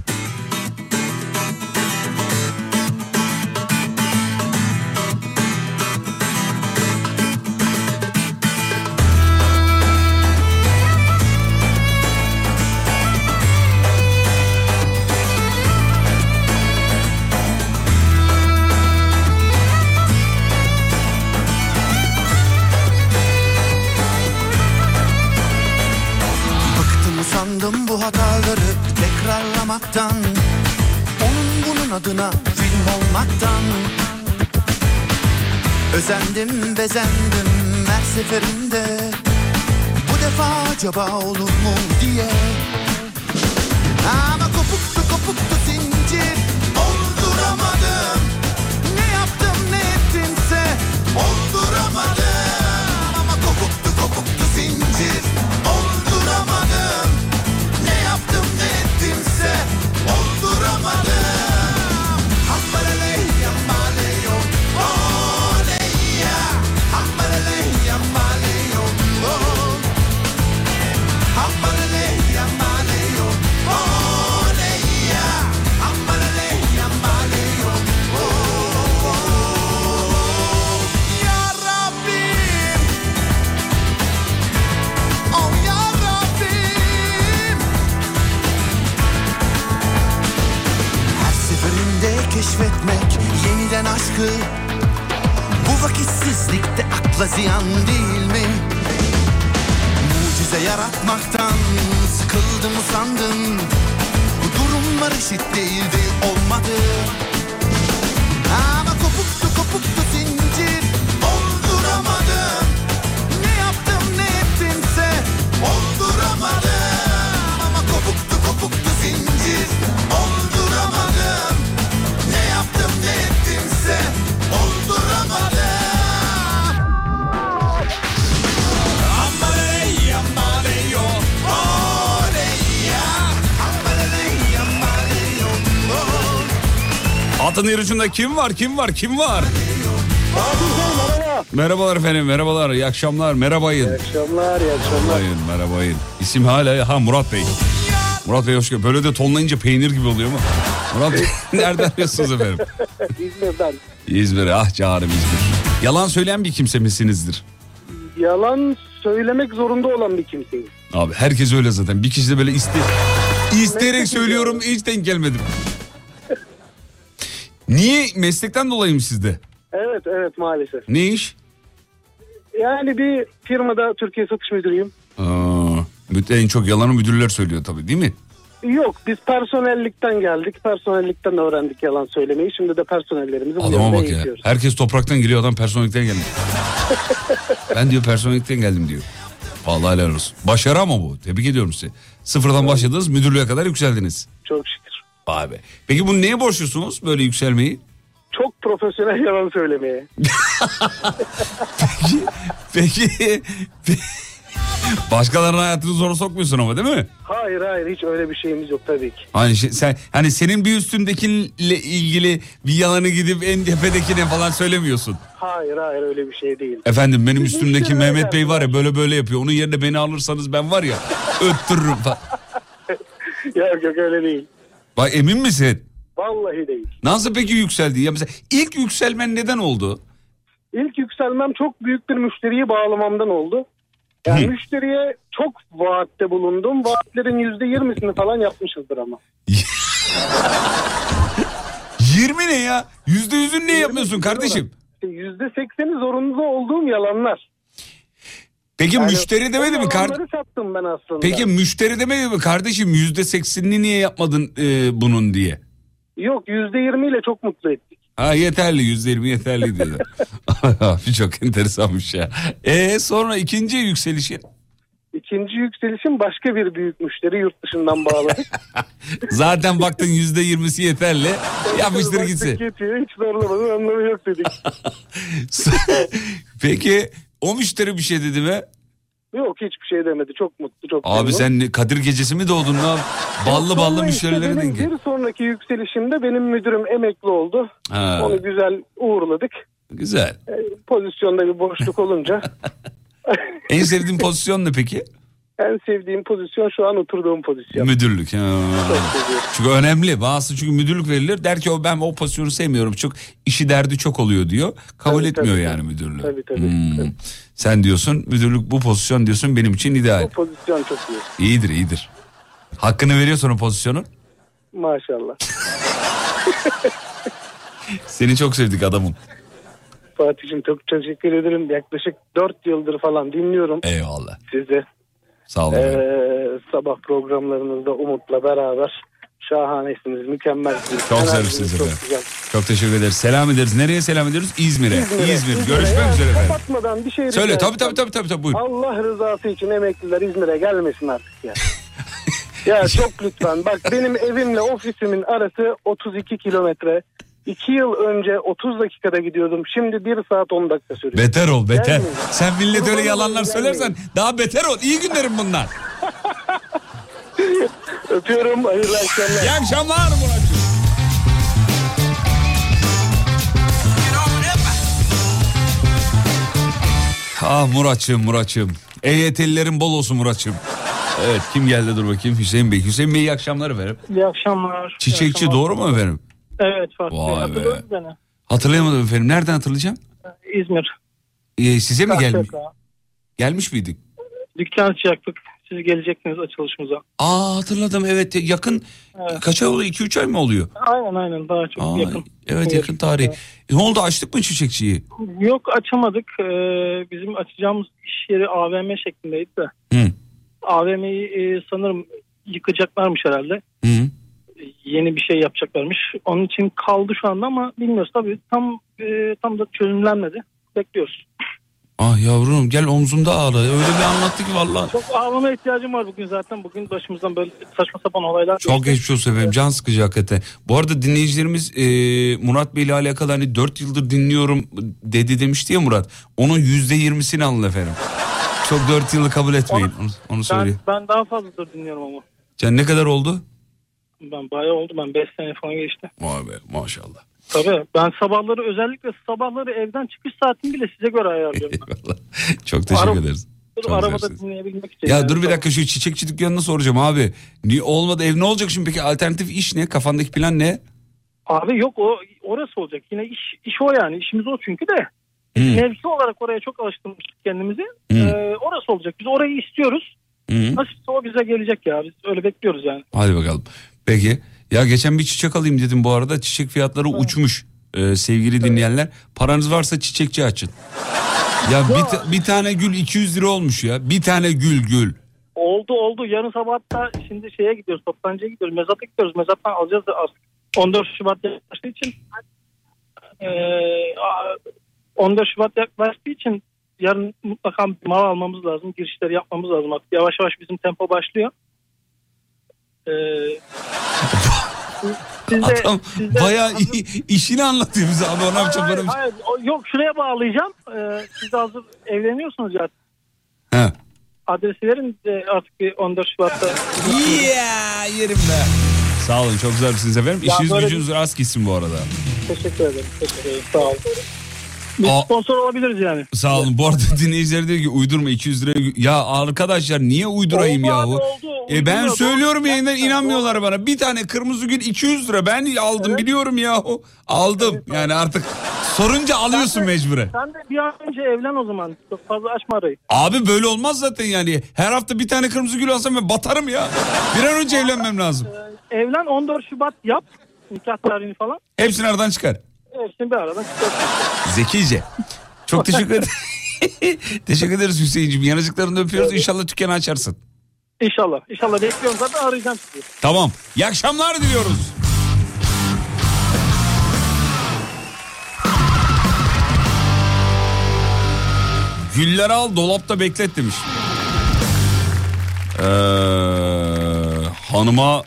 tekrarlamaktan Onun bunun adına film olmaktan. Özendim bezendim her seferinde. Bu defa acaba olur mu diye. Ama yarışında kim var kim var kim var? Merhabalar efendim merhabalar iyi akşamlar merhabayın. İyi akşamlar, iyi akşamlar. Merhabayın merhabayın. İsim hala ha Murat Bey. Murat Bey hoş geldin. Böyle de tonlayınca peynir gibi oluyor mu? Murat Bey nereden arıyorsunuz efendim? İzmir'den. İzmir ah canım İzmir. Yalan söyleyen bir kimse misinizdir? Yalan söylemek zorunda olan bir kimseyim. Abi herkes öyle zaten. Bir kişi de böyle iste, isteyerek söylüyorum hiç denk gelmedim. Niye? Meslekten dolayı mı sizde? Evet, evet maalesef. Ne iş? Yani bir firmada Türkiye satış müdürüyüm. Aa, en çok yalanı müdürler söylüyor tabii değil mi? Yok biz personellikten geldik. Personellikten öğrendik yalan söylemeyi. Şimdi de personellerimizi Adama bak ya. eğitiyoruz. Herkes topraktan geliyor adam personelikten gelmiş. ben diyor personelikten geldim diyor. Vallahi helal olsun. Başarı ama bu. Tebrik ediyorum sizi. Sıfırdan başladınız müdürlüğe kadar yükseldiniz. Çok şükür. Vay be. Peki bu neye borçlusunuz böyle yükselmeyi? Çok profesyonel yalan söylemeye. Peki başkalarının hayatını zora sokmuyorsun ama değil mi? Hayır hayır hiç öyle bir şeyimiz yok tabii ki. Hani şey- sen hani senin bir üstündekiyle ilgili bir yalanı gidip en tepedekine falan söylemiyorsun. Hayır hayır öyle bir şey değil. Efendim benim Biz üstümdeki Mehmet Bey var ya böyle böyle yapıyor. Onun yerine beni alırsanız ben var ya öttürürüm falan. yok yok öyle değil. Bak emin misin? Vallahi değil. Nasıl peki yükseldi? Ya mesela ilk yükselmen neden oldu? İlk yükselmem çok büyük bir müşteriyi bağlamamdan oldu. Yani müşteriye çok vaatte bulundum. Vaatlerin yüzde yirmisini falan yapmışızdır ama. 20 ne ya? Yüzde yüzün ne yapmıyorsun kardeşim? Yüzde sekseni zorunda olduğum yalanlar. Peki Yani müşteri demedi mi? Kar- sattım ben aslında. Peki müşteri demedi mi? Kardeşim yüzde seksenini niye yapmadın e, bunun diye? Yok yüzde yirmiyle çok mutlu ettik. Ha yeterli yüzde yirmi yeterli diyor. Abi çok enteresanmış ya. E sonra ikinci yükselişin? İkinci yükselişim başka bir büyük müşteri yurt dışından bağladık. Zaten baktın yüzde yirmisi yeterli. Yapıştır Baktık gitsin. Yetiyor, hiç zorlamanın anlamı yok dedik. Peki o müşteri bir şey dedi mi? Yok hiçbir şey demedi. Çok mutlu çok Abi memnun. sen ne- Kadir gecesi mi doğdun lan? Ballı ballı Sonra işte müşterileri benim denk. Bir sonraki yükselişimde benim müdürüm emekli oldu. Ha. Onu güzel uğurladık. Güzel. E, pozisyonda bir boşluk olunca En sevdiğin pozisyon ne peki? En sevdiğim pozisyon şu an oturduğum pozisyon. Müdürlük. Ha. Çünkü önemli. Bazısı çünkü müdürlük verilir. Der ki o ben o pozisyonu sevmiyorum. Çok işi derdi çok oluyor diyor. Kabul Tabii, etmiyor tabii, yani tabii. müdürlüğü. Tabii tabii. Hmm. Sen diyorsun müdürlük bu pozisyon diyorsun benim için ideal. Bu pozisyon çok iyi. İyidir iyidir. Hakkını veriyorsun o pozisyonun. Maşallah. Seni çok sevdik adamım. Fatih'im çok teşekkür ederim. Yaklaşık 4 yıldır falan dinliyorum Eyvallah. sizi. Sağ olun. Ee, sabah programlarınızda Umut'la beraber şahanesiniz, mükemmelsiniz. Çok zarifsiniz çok efendim. güzel. Çok teşekkür ederiz. Selam ederiz. Nereye selam ediyoruz? İzmir'e. İzmir'e, İzmir. İzmir'e. Görüşmek Yani üzere efendim. Kapatmadan bir şey Söyle tabii tabii tabii tabii, tabii buyurun. Allah rızası için emekliler İzmir'e gelmesin artık ya. ya çok lütfen. Bak benim evimle ofisimin arası 32 kilometre. 2 yıl önce 30 dakikada gidiyordum. Şimdi 1 saat 10 dakika sürüyor. Beter ol beter. Gelmeyin. Sen millet öyle yalanlar söylersen daha beter ol. İyi günlerim bunlar. Öpüyorum. Hayırlı akşamlar. İyi akşamlar Muratcığım. Ah Muratçım Muratçım. EYT'lilerin bol olsun Muratçım. Evet kim geldi dur bakayım Hüseyin Bey. Hüseyin Bey iyi akşamlar efendim. İyi akşamlar. Çiçekçi İyi akşamlar. doğru mu efendim? Evet Fatih Bey. Vay be. Hatırlıyor musun beni? Hatırlayamadım efendim. Nereden hatırlayacağım? İzmir. Ee, size mi gelmiş? Gelmiş miydik? Dükkan açacaktık. Siz gelecektiniz açılışımıza. Aa hatırladım evet yakın kaç ay oluyor 2-3 ay mı oluyor? Aynen aynen daha çok Aa, yakın. Evet yakın tarih. E, ne oldu açtık mı çiçekçiyi? Yok açamadık. Ee, bizim açacağımız iş yeri AVM şeklindeydi de. Hı. AVM'yi e, sanırım yıkacaklarmış herhalde. Hı. Yeni bir şey yapacaklarmış. Onun için kaldı şu anda ama bilmiyoruz tabii. Tam e, tam da çözümlenmedi. Bekliyoruz. Ah yavrum gel omzumda ağla. Öyle bir anlattı ki vallahi. Çok ağlama ihtiyacım var bugün zaten. Bugün başımızdan böyle saçma sapan olaylar. Çok geçmiş olsun efendim. Can sıkıcı hakikaten. Bu arada dinleyicilerimiz e, Murat Bey ile alakalı hani 4 yıldır dinliyorum dedi demişti ya Murat. Onun %20'sini alın efendim. Çok 4 yılı kabul etmeyin. Onu, onu Ben, söyleyeyim. ben daha fazladır dinliyorum ama. Can ne kadar oldu? Ben bayağı oldu. Ben 5 sene falan geçti. Vay be maşallah. Tabii. Ben sabahları özellikle sabahları evden çıkış saatimi bile size göre ayarlıyorum. ben. Çok teşekkür ederiz. Çok Arabada güzelsiniz. dinleyebilmek için. Ya yani. dur bir dakika şu çiçekçi dükkanını soracağım abi. Niye olmadı ev ne olacak şimdi peki alternatif iş ne? Kafandaki plan ne? Abi yok o orası olacak. Yine iş iş o yani. İşimiz o çünkü de. Hmm. Mevki olarak oraya çok alıştırmıştık kendimizi. Hmm. Ee, orası olacak. Biz orayı istiyoruz. Hı. Nasipse o bize gelecek ya. Biz öyle bekliyoruz yani. Hadi bakalım. Peki. Ya geçen bir çiçek alayım dedim bu arada. Çiçek fiyatları uçmuş. Ee, sevgili dinleyenler. Paranız varsa çiçekçi açın. Ya bir, ta- bir tane gül 200 lira olmuş ya. Bir tane gül gül. Oldu oldu. Yarın sabah hatta şimdi şeye gidiyoruz. Toptancıya gidiyoruz. Mezata gidiyoruz. Mezattan alacağız da artık. 14 Şubat yaklaştığı için ee, 14 Şubat yaklaştığı için yarın mutlaka bir mal almamız lazım. Girişleri yapmamız lazım. Artık yavaş yavaş bizim tempo başlıyor. Ee, siz de- Adam siz de- bayağı iyi, işini anlatıyor bize abi. Ona yapacak Hayır, şey- hayır, o- yok şuraya bağlayacağım. Ee, siz de hazır evleniyorsunuz ya. He. Adresi verin artık bir 14 Şubat'ta. Ya yerim be. Sağ olun çok güzelsiniz efendim. Ya İşiniz böyle- gücünüz rast gitsin bu arada. Teşekkür ederim. Teşekkür ederim. Sağ olun. Biz Aa. sponsor olabiliriz yani. Sağ olun. Bu arada dinleyiciler diyor ki uydurma 200 liraya. Ya arkadaşlar niye uydurayım Oldu yahu? abi, oldu. E ben Uyduruyor, söylüyorum doğru. yayından inanmıyorlar bana. Bir tane kırmızı gül 200 lira. Ben aldım biliyorum yahu. Aldım. Yani artık sorunca alıyorsun mecburen. Sen de bir an önce evlen o zaman. Çok fazla açma arayı. Abi böyle olmaz zaten yani. Her hafta bir tane kırmızı gül alsam ben batarım ya. Bir an önce evlenmem lazım. Evlen 14 Şubat yap. Nikah tarihini falan. Hepsini aradan çıkar. Hepsini bir çıkarsın. Zekice. Çok teşekkür ederim. teşekkür ederiz Hüseyin'ciğim. Yanıcıklarını öpüyoruz. İnşallah dükkanı açarsın. İnşallah. İnşallah bekliyorum zaten arayacağım sizi. Tamam. İyi akşamlar diliyoruz. Güller al dolapta beklet demiş. Ee, hanıma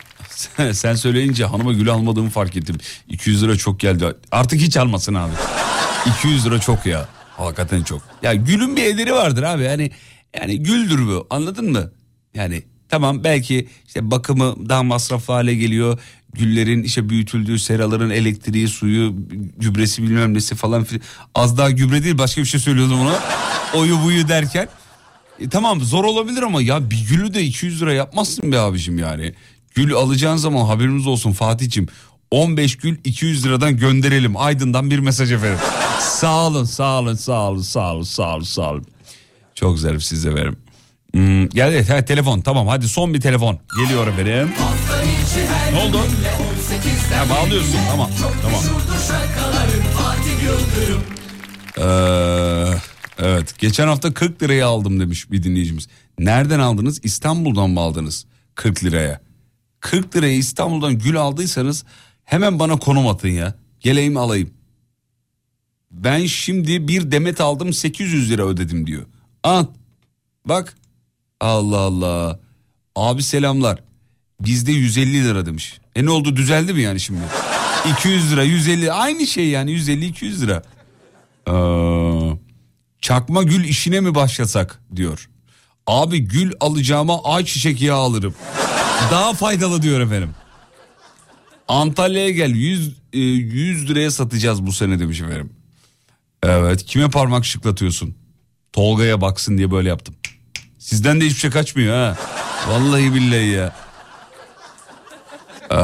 sen söyleyince hanıma gül almadığımı fark ettim. 200 lira çok geldi. Artık hiç almasın abi. 200 lira çok ya. Hakikaten çok. Ya gülün bir ederi vardır abi. Yani yani güldür bu. Anladın mı? Yani tamam belki işte bakımı daha masraflı hale geliyor. Güllerin işte büyütüldüğü seraların elektriği, suyu, gübresi bilmem nesi falan. Az daha gübre değil başka bir şey söylüyordum ona. Oyu buyu derken. E, tamam zor olabilir ama ya bir gülü de 200 lira yapmazsın be abicim yani. Gül alacağın zaman haberimiz olsun Fatih'cim. 15 gül 200 liradan gönderelim. Aydın'dan bir mesaj efendim. sağ olun, sağ olun, sağ olun, sağ olun, sağ olun, sağ olun. Çok zarif size verim. Hmm, geldi ha, telefon tamam hadi son bir telefon. Geliyor efendim. Ne oldu? Ha, bağlıyorsun tamam tamam. Ee, evet geçen hafta 40 liraya aldım demiş bir dinleyicimiz. Nereden aldınız? İstanbul'dan mı aldınız 40 liraya? 40 liraya İstanbul'dan gül aldıysanız hemen bana konum atın ya. Geleyim alayım. Ben şimdi bir demet aldım 800 lira ödedim diyor. At. Bak. Allah Allah. Abi selamlar. Bizde 150 lira demiş. E ne oldu düzeldi mi yani şimdi? 200 lira 150 aynı şey yani 150-200 lira. Ee, çakma gül işine mi başlasak diyor. Abi gül alacağıma ayçiçek yağı alırım. Daha faydalı diyor efendim. Antalya'ya gel 100, e, 100 liraya satacağız bu sene demiş efendim. Evet kime parmak şıklatıyorsun? Tolga'ya baksın diye böyle yaptım. Sizden de hiçbir şey kaçmıyor ha. Vallahi billahi ya. Ee,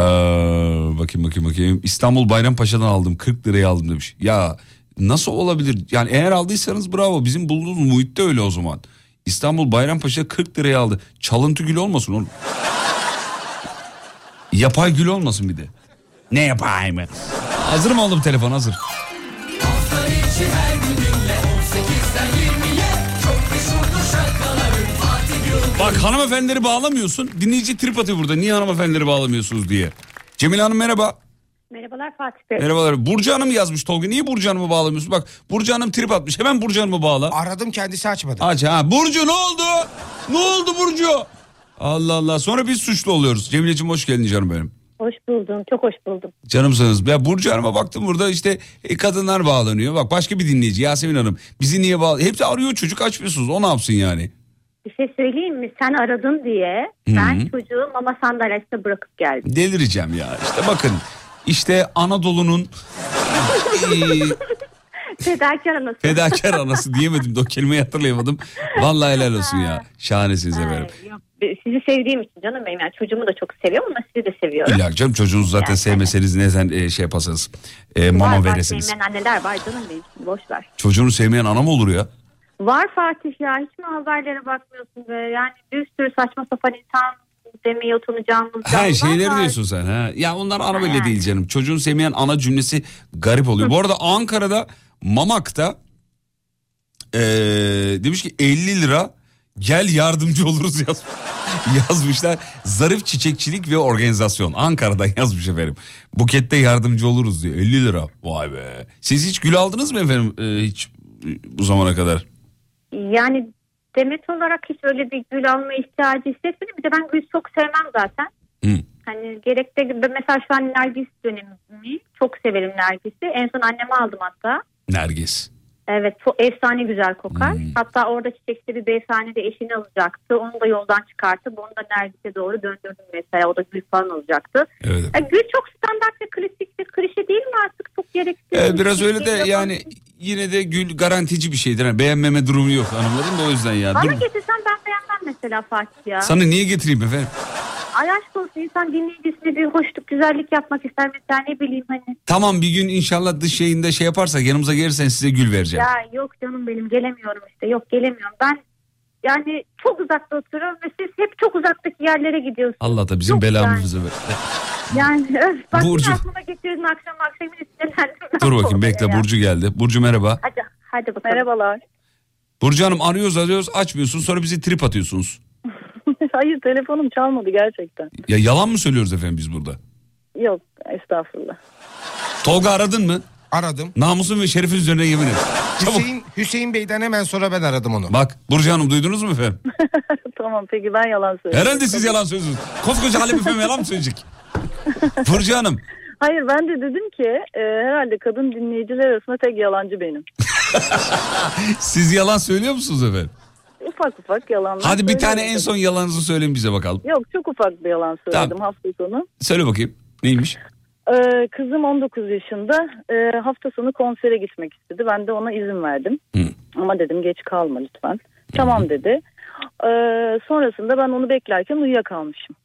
bakayım bakayım bakayım. İstanbul Bayrampaşa'dan aldım 40 liraya aldım demiş. Ya nasıl olabilir? Yani eğer aldıysanız bravo bizim bulunduğumuz muhitte öyle o zaman. İstanbul Bayrampaşa 40 liraya aldı. Çalıntı gül olmasın oğlum. Yapay gül olmasın bir de. Ne yapay mı? Hazır mı oğlum telefon hazır. Hafta içi her gün dinle 18'den 20'ye Çok meşhurdur şakaların Fatih Yıldırım Bak hanımefendileri bağlamıyorsun. Dinleyici trip atıyor burada. Niye hanımefendileri bağlamıyorsunuz diye. Cemile Hanım merhaba. Merhabalar Fatih Bey. Merhabalar. Burcu Hanım yazmış Tolga. Niye Burcu Hanım'ı bağlamıyorsun? Bak Burcu Hanım trip atmış. Hemen Burcu Hanım'ı bağla. Aradım kendisi açmadı. Aç ha. Burcu ne oldu? Ne oldu Burcu? Allah Allah. Sonra biz suçlu oluyoruz. Cemile'cim hoş geldin canım benim. Hoş buldum. Çok hoş buldum. Canımsınız. Ya Burcu Hanım'a baktım burada işte e, kadınlar bağlanıyor. Bak başka bir dinleyici Yasemin Hanım. Bizi niye bağlı? Hepsi arıyor çocuk açmıyorsunuz. O ne yapsın yani? Bir şey söyleyeyim mi? Sen aradın diye Hı. ben çocuğu mama sandalyesine bırakıp geldim. Delireceğim ya. İşte bakın. İşte Anadolu'nun e, Fedakar anası. fedakar anası diyemedim de o kelimeyi hatırlayamadım. Vallahi helal olsun ya. Şahanesiniz efendim. Yok, Sizi sevdiğim için canım benim. Yani çocuğumu da çok seviyorum ama sizi de seviyorum. İlla canım çocuğunuzu zaten sevmeseniz neden e, şey yapasanız e, mama var, var veresiniz. sevmeyen anneler var canım benim. Boş ver. Çocuğunu sevmeyen ana mı olur ya? Var Fatih ya. Hiç mi haberlere bakmıyorsun be? Yani bir sürü saçma sapan insan utanacağımız Ha canlılar şeyleri var. diyorsun sen ha. Ya onlar ana bile değil canım. Çocuğunu sevmeyen ana cümlesi garip oluyor. Bu arada Ankara'da Mamak'ta eee, demiş ki 50 lira gel yardımcı oluruz yaz, yazmışlar. Zarif çiçekçilik ve organizasyon Ankara'dan yazmış efendim. Bukette yardımcı oluruz diyor 50 lira. Vay be. Siz hiç gül aldınız mı efendim Ee, hiç bu zamana kadar? Yani demet olarak hiç öyle bir gül alma ihtiyacı hissetmedim. Bir de ben gül çok sevmem zaten. Hı. Hani gerekte mesela şu an Nergis dönemi çok severim Nergis'i. En son anneme aldım hatta. Nergis. Evet efsane güzel kokar. Hatta orada çiçekçi bir beyefendi de eşini alacaktı. Onu da yoldan çıkartıp onu da Nergis'e doğru döndürdüm mesela. O da gül falan alacaktı. Evet. Ya gül çok standart ve klasik bir klişe değil mi artık? Çok gerekli. Ee, biraz bir öyle de yapan- yani yine de gül garantici bir şeydir. Yani beğenmeme durumu yok hanımların da o yüzden ya. Bana Dur. getirsen ben beğenmem mesela Fatih ya. Sana niye getireyim efendim? Ay aşk olsun insan dinleyicisine bir hoşluk güzellik yapmak ister mesela ne bileyim hani. Tamam bir gün inşallah dış yayında şey yaparsak yanımıza gelirsen size gül vereceğim. Ya yok canım benim gelemiyorum işte yok gelemiyorum. Ben yani çok uzakta oturuyorum ve siz hep çok uzaktaki yerlere gidiyorsunuz. Allah da bizim belamızı ver. Yani öf bak Burcu. Aklıma getirdin akşam akşam yine sinirlendim. Dur bakayım bekle Burcu geldi. Burcu merhaba. Hadi, hadi bakalım. Merhabalar. Burcu Hanım arıyoruz arıyoruz açmıyorsun sonra bizi trip atıyorsunuz. Hayır telefonum çalmadı gerçekten. Ya yalan mı söylüyoruz efendim biz burada? Yok estağfurullah. Tolga aradın mı? Aradım. Namusun ve şerefin üzerine yemin et. Hüseyin, Hüseyin Bey'den hemen sonra ben aradım onu. Bak Burcu Hanım duydunuz mu efendim? tamam peki ben yalan söylüyorum. Herhalde siz yalan söylüyorsunuz. Koskoca Halep efendim yalan mı söyleyecek? Burcu Hanım. Hayır ben de dedim ki e, herhalde kadın dinleyiciler arasında tek yalancı benim. Siz yalan söylüyor musunuz efendim? Ufak ufak yalanlar Hadi bir tane en son yalanınızı söyleyin bize bakalım. Yok çok ufak bir yalan söyledim Tamam. hafta sonu. Söyle bakayım. Neymiş? Ee, kızım 19 yaşında Ee, hafta sonu konsere gitmek istedi. Ben de ona izin verdim. Ama dedim geç kalma lütfen. Tamam dedi. Ee, sonrasında ben onu beklerken uyuyakalmışım.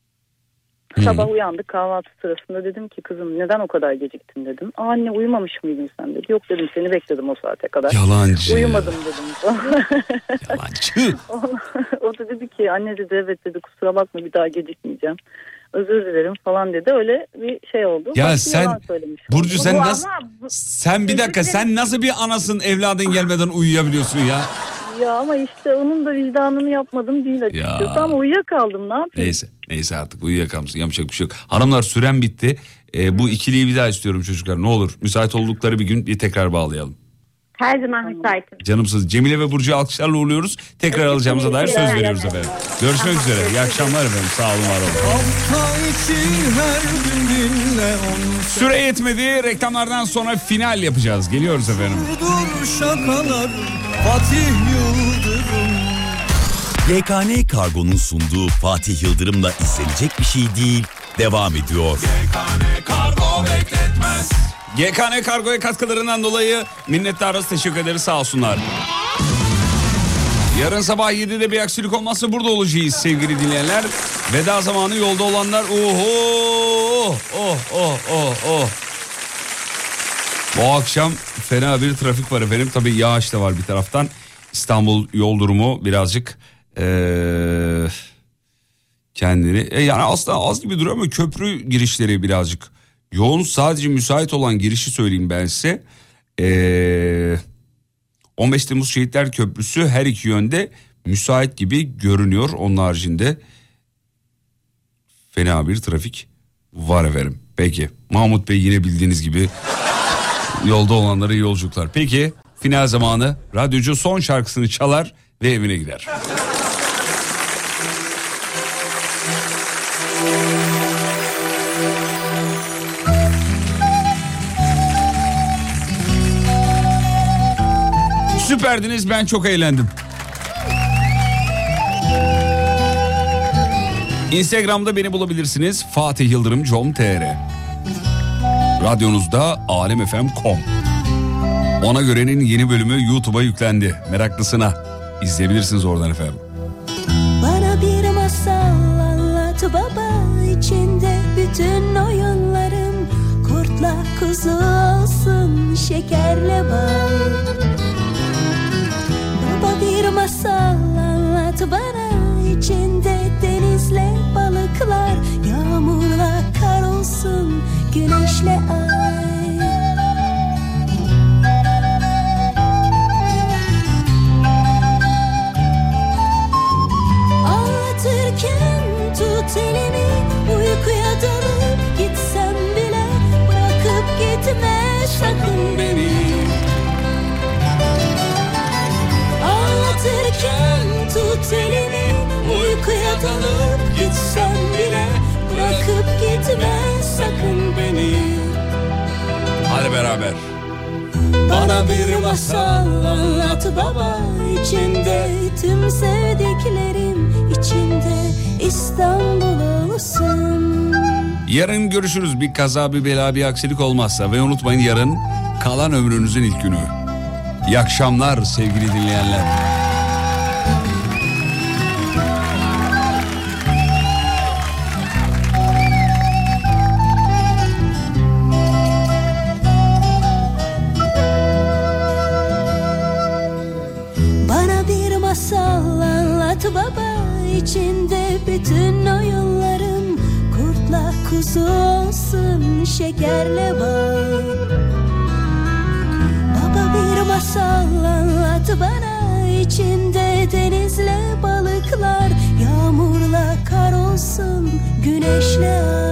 Sabah uyandık kahvaltı sırasında dedim ki kızım neden o kadar geciktin dedim. Aa, anne uyumamış mıydın sen dedi. Yok dedim seni bekledim o saate kadar. Yalancı. Uyumadım dedim. Yalancı. o da dedi ki anne dedi evet dedi kusura bakma bir daha gecikmeyeceğim. Özür dilerim falan dedi. Öyle bir şey oldu. Ya Bak, sen Burcu sen Bu nasıl sen bir dakika sen nasıl bir anasın evladın gelmeden uyuyabiliyorsun ya? Ya ama işte onun da vicdanını yapmadım değil açıkçası Ya. ama uyuyakaldım ne yapayım? Neyse neyse artık uyuyakalmışsın yapacak bir şey yok. Hanımlar süren bitti. Ee, bu ikiliyi bir daha istiyorum çocuklar ne olur. Müsait oldukları bir gün bir tekrar bağlayalım. Her zaman müsaitim. Canımsız Cemile ve Burcu'yu alkışlarla uğurluyoruz. Tekrar alacağımıza dair söz veriyoruz efendim. Görüşmek üzere. İyi akşamlar efendim. Sağ olun var olun. Süre yetmedi. Reklamlardan sonra final yapacağız. Geliyoruz efendim. YKN Kargo'nun sunduğu Fatih Yıldırım'la izlenecek bir şey değil devam ediyor. Kargo bekletmez. GKN Kargo'ya katkılarından dolayı minnettarız. Teşekkür ederiz sağ olsunlar. Yarın sabah 7'de bir aksilik olmazsa burada olacağız sevgili dinleyenler. Veda zamanı yolda olanlar. Oho! Oh oh oh oh. Bu akşam fena bir trafik var efendim. Tabii yağış da var bir taraftan. İstanbul yol durumu birazcık eee, kendini e, yani aslında az gibi duruyor ama köprü girişleri birazcık yoğun. Sadece müsait olan girişi söyleyeyim ben size. Eee 15 Temmuz Şehitler Köprüsü her iki yönde müsait gibi görünüyor. Onun haricinde fena bir trafik var efendim. Peki Mahmut Bey yine bildiğiniz gibi yolda olanlara iyi yolculuklar. Peki final zamanı radyocu son şarkısını çalar ve evine gider. Süperdiniz ben çok eğlendim. Instagram'da beni bulabilirsiniz. Fatih Yıldırım com.tr Radyonuzda alemfm.com Ona görenin yeni bölümü YouTube'a yüklendi. Meraklısına izleyebilirsiniz oradan efendim. Bana bir masal anlat baba içinde bütün oyunlarım Kurtla kuzu olsun şekerle bal masal anlat bana içinde denizle balıklar Yağmurla kar olsun güneşle ay. Anlatırken tut elimi Uykuya dalıp gitsem bile Bırakıp gitme sakın beni tut elimi Uykuya dalıp gitsem bile Bırakıp gitme sakın beni Hadi beraber. Bana bir masal anlat baba içinde tüm sevdiklerim içinde İstanbul olsun. Yarın görüşürüz bir kaza bir bela bir aksilik olmazsa ve unutmayın yarın kalan ömrünüzün ilk günü. İyi akşamlar sevgili dinleyenler. Şekerle bal Baba bir masal anlat bana içinde denizle balıklar Yağmurla kar olsun güneşle ay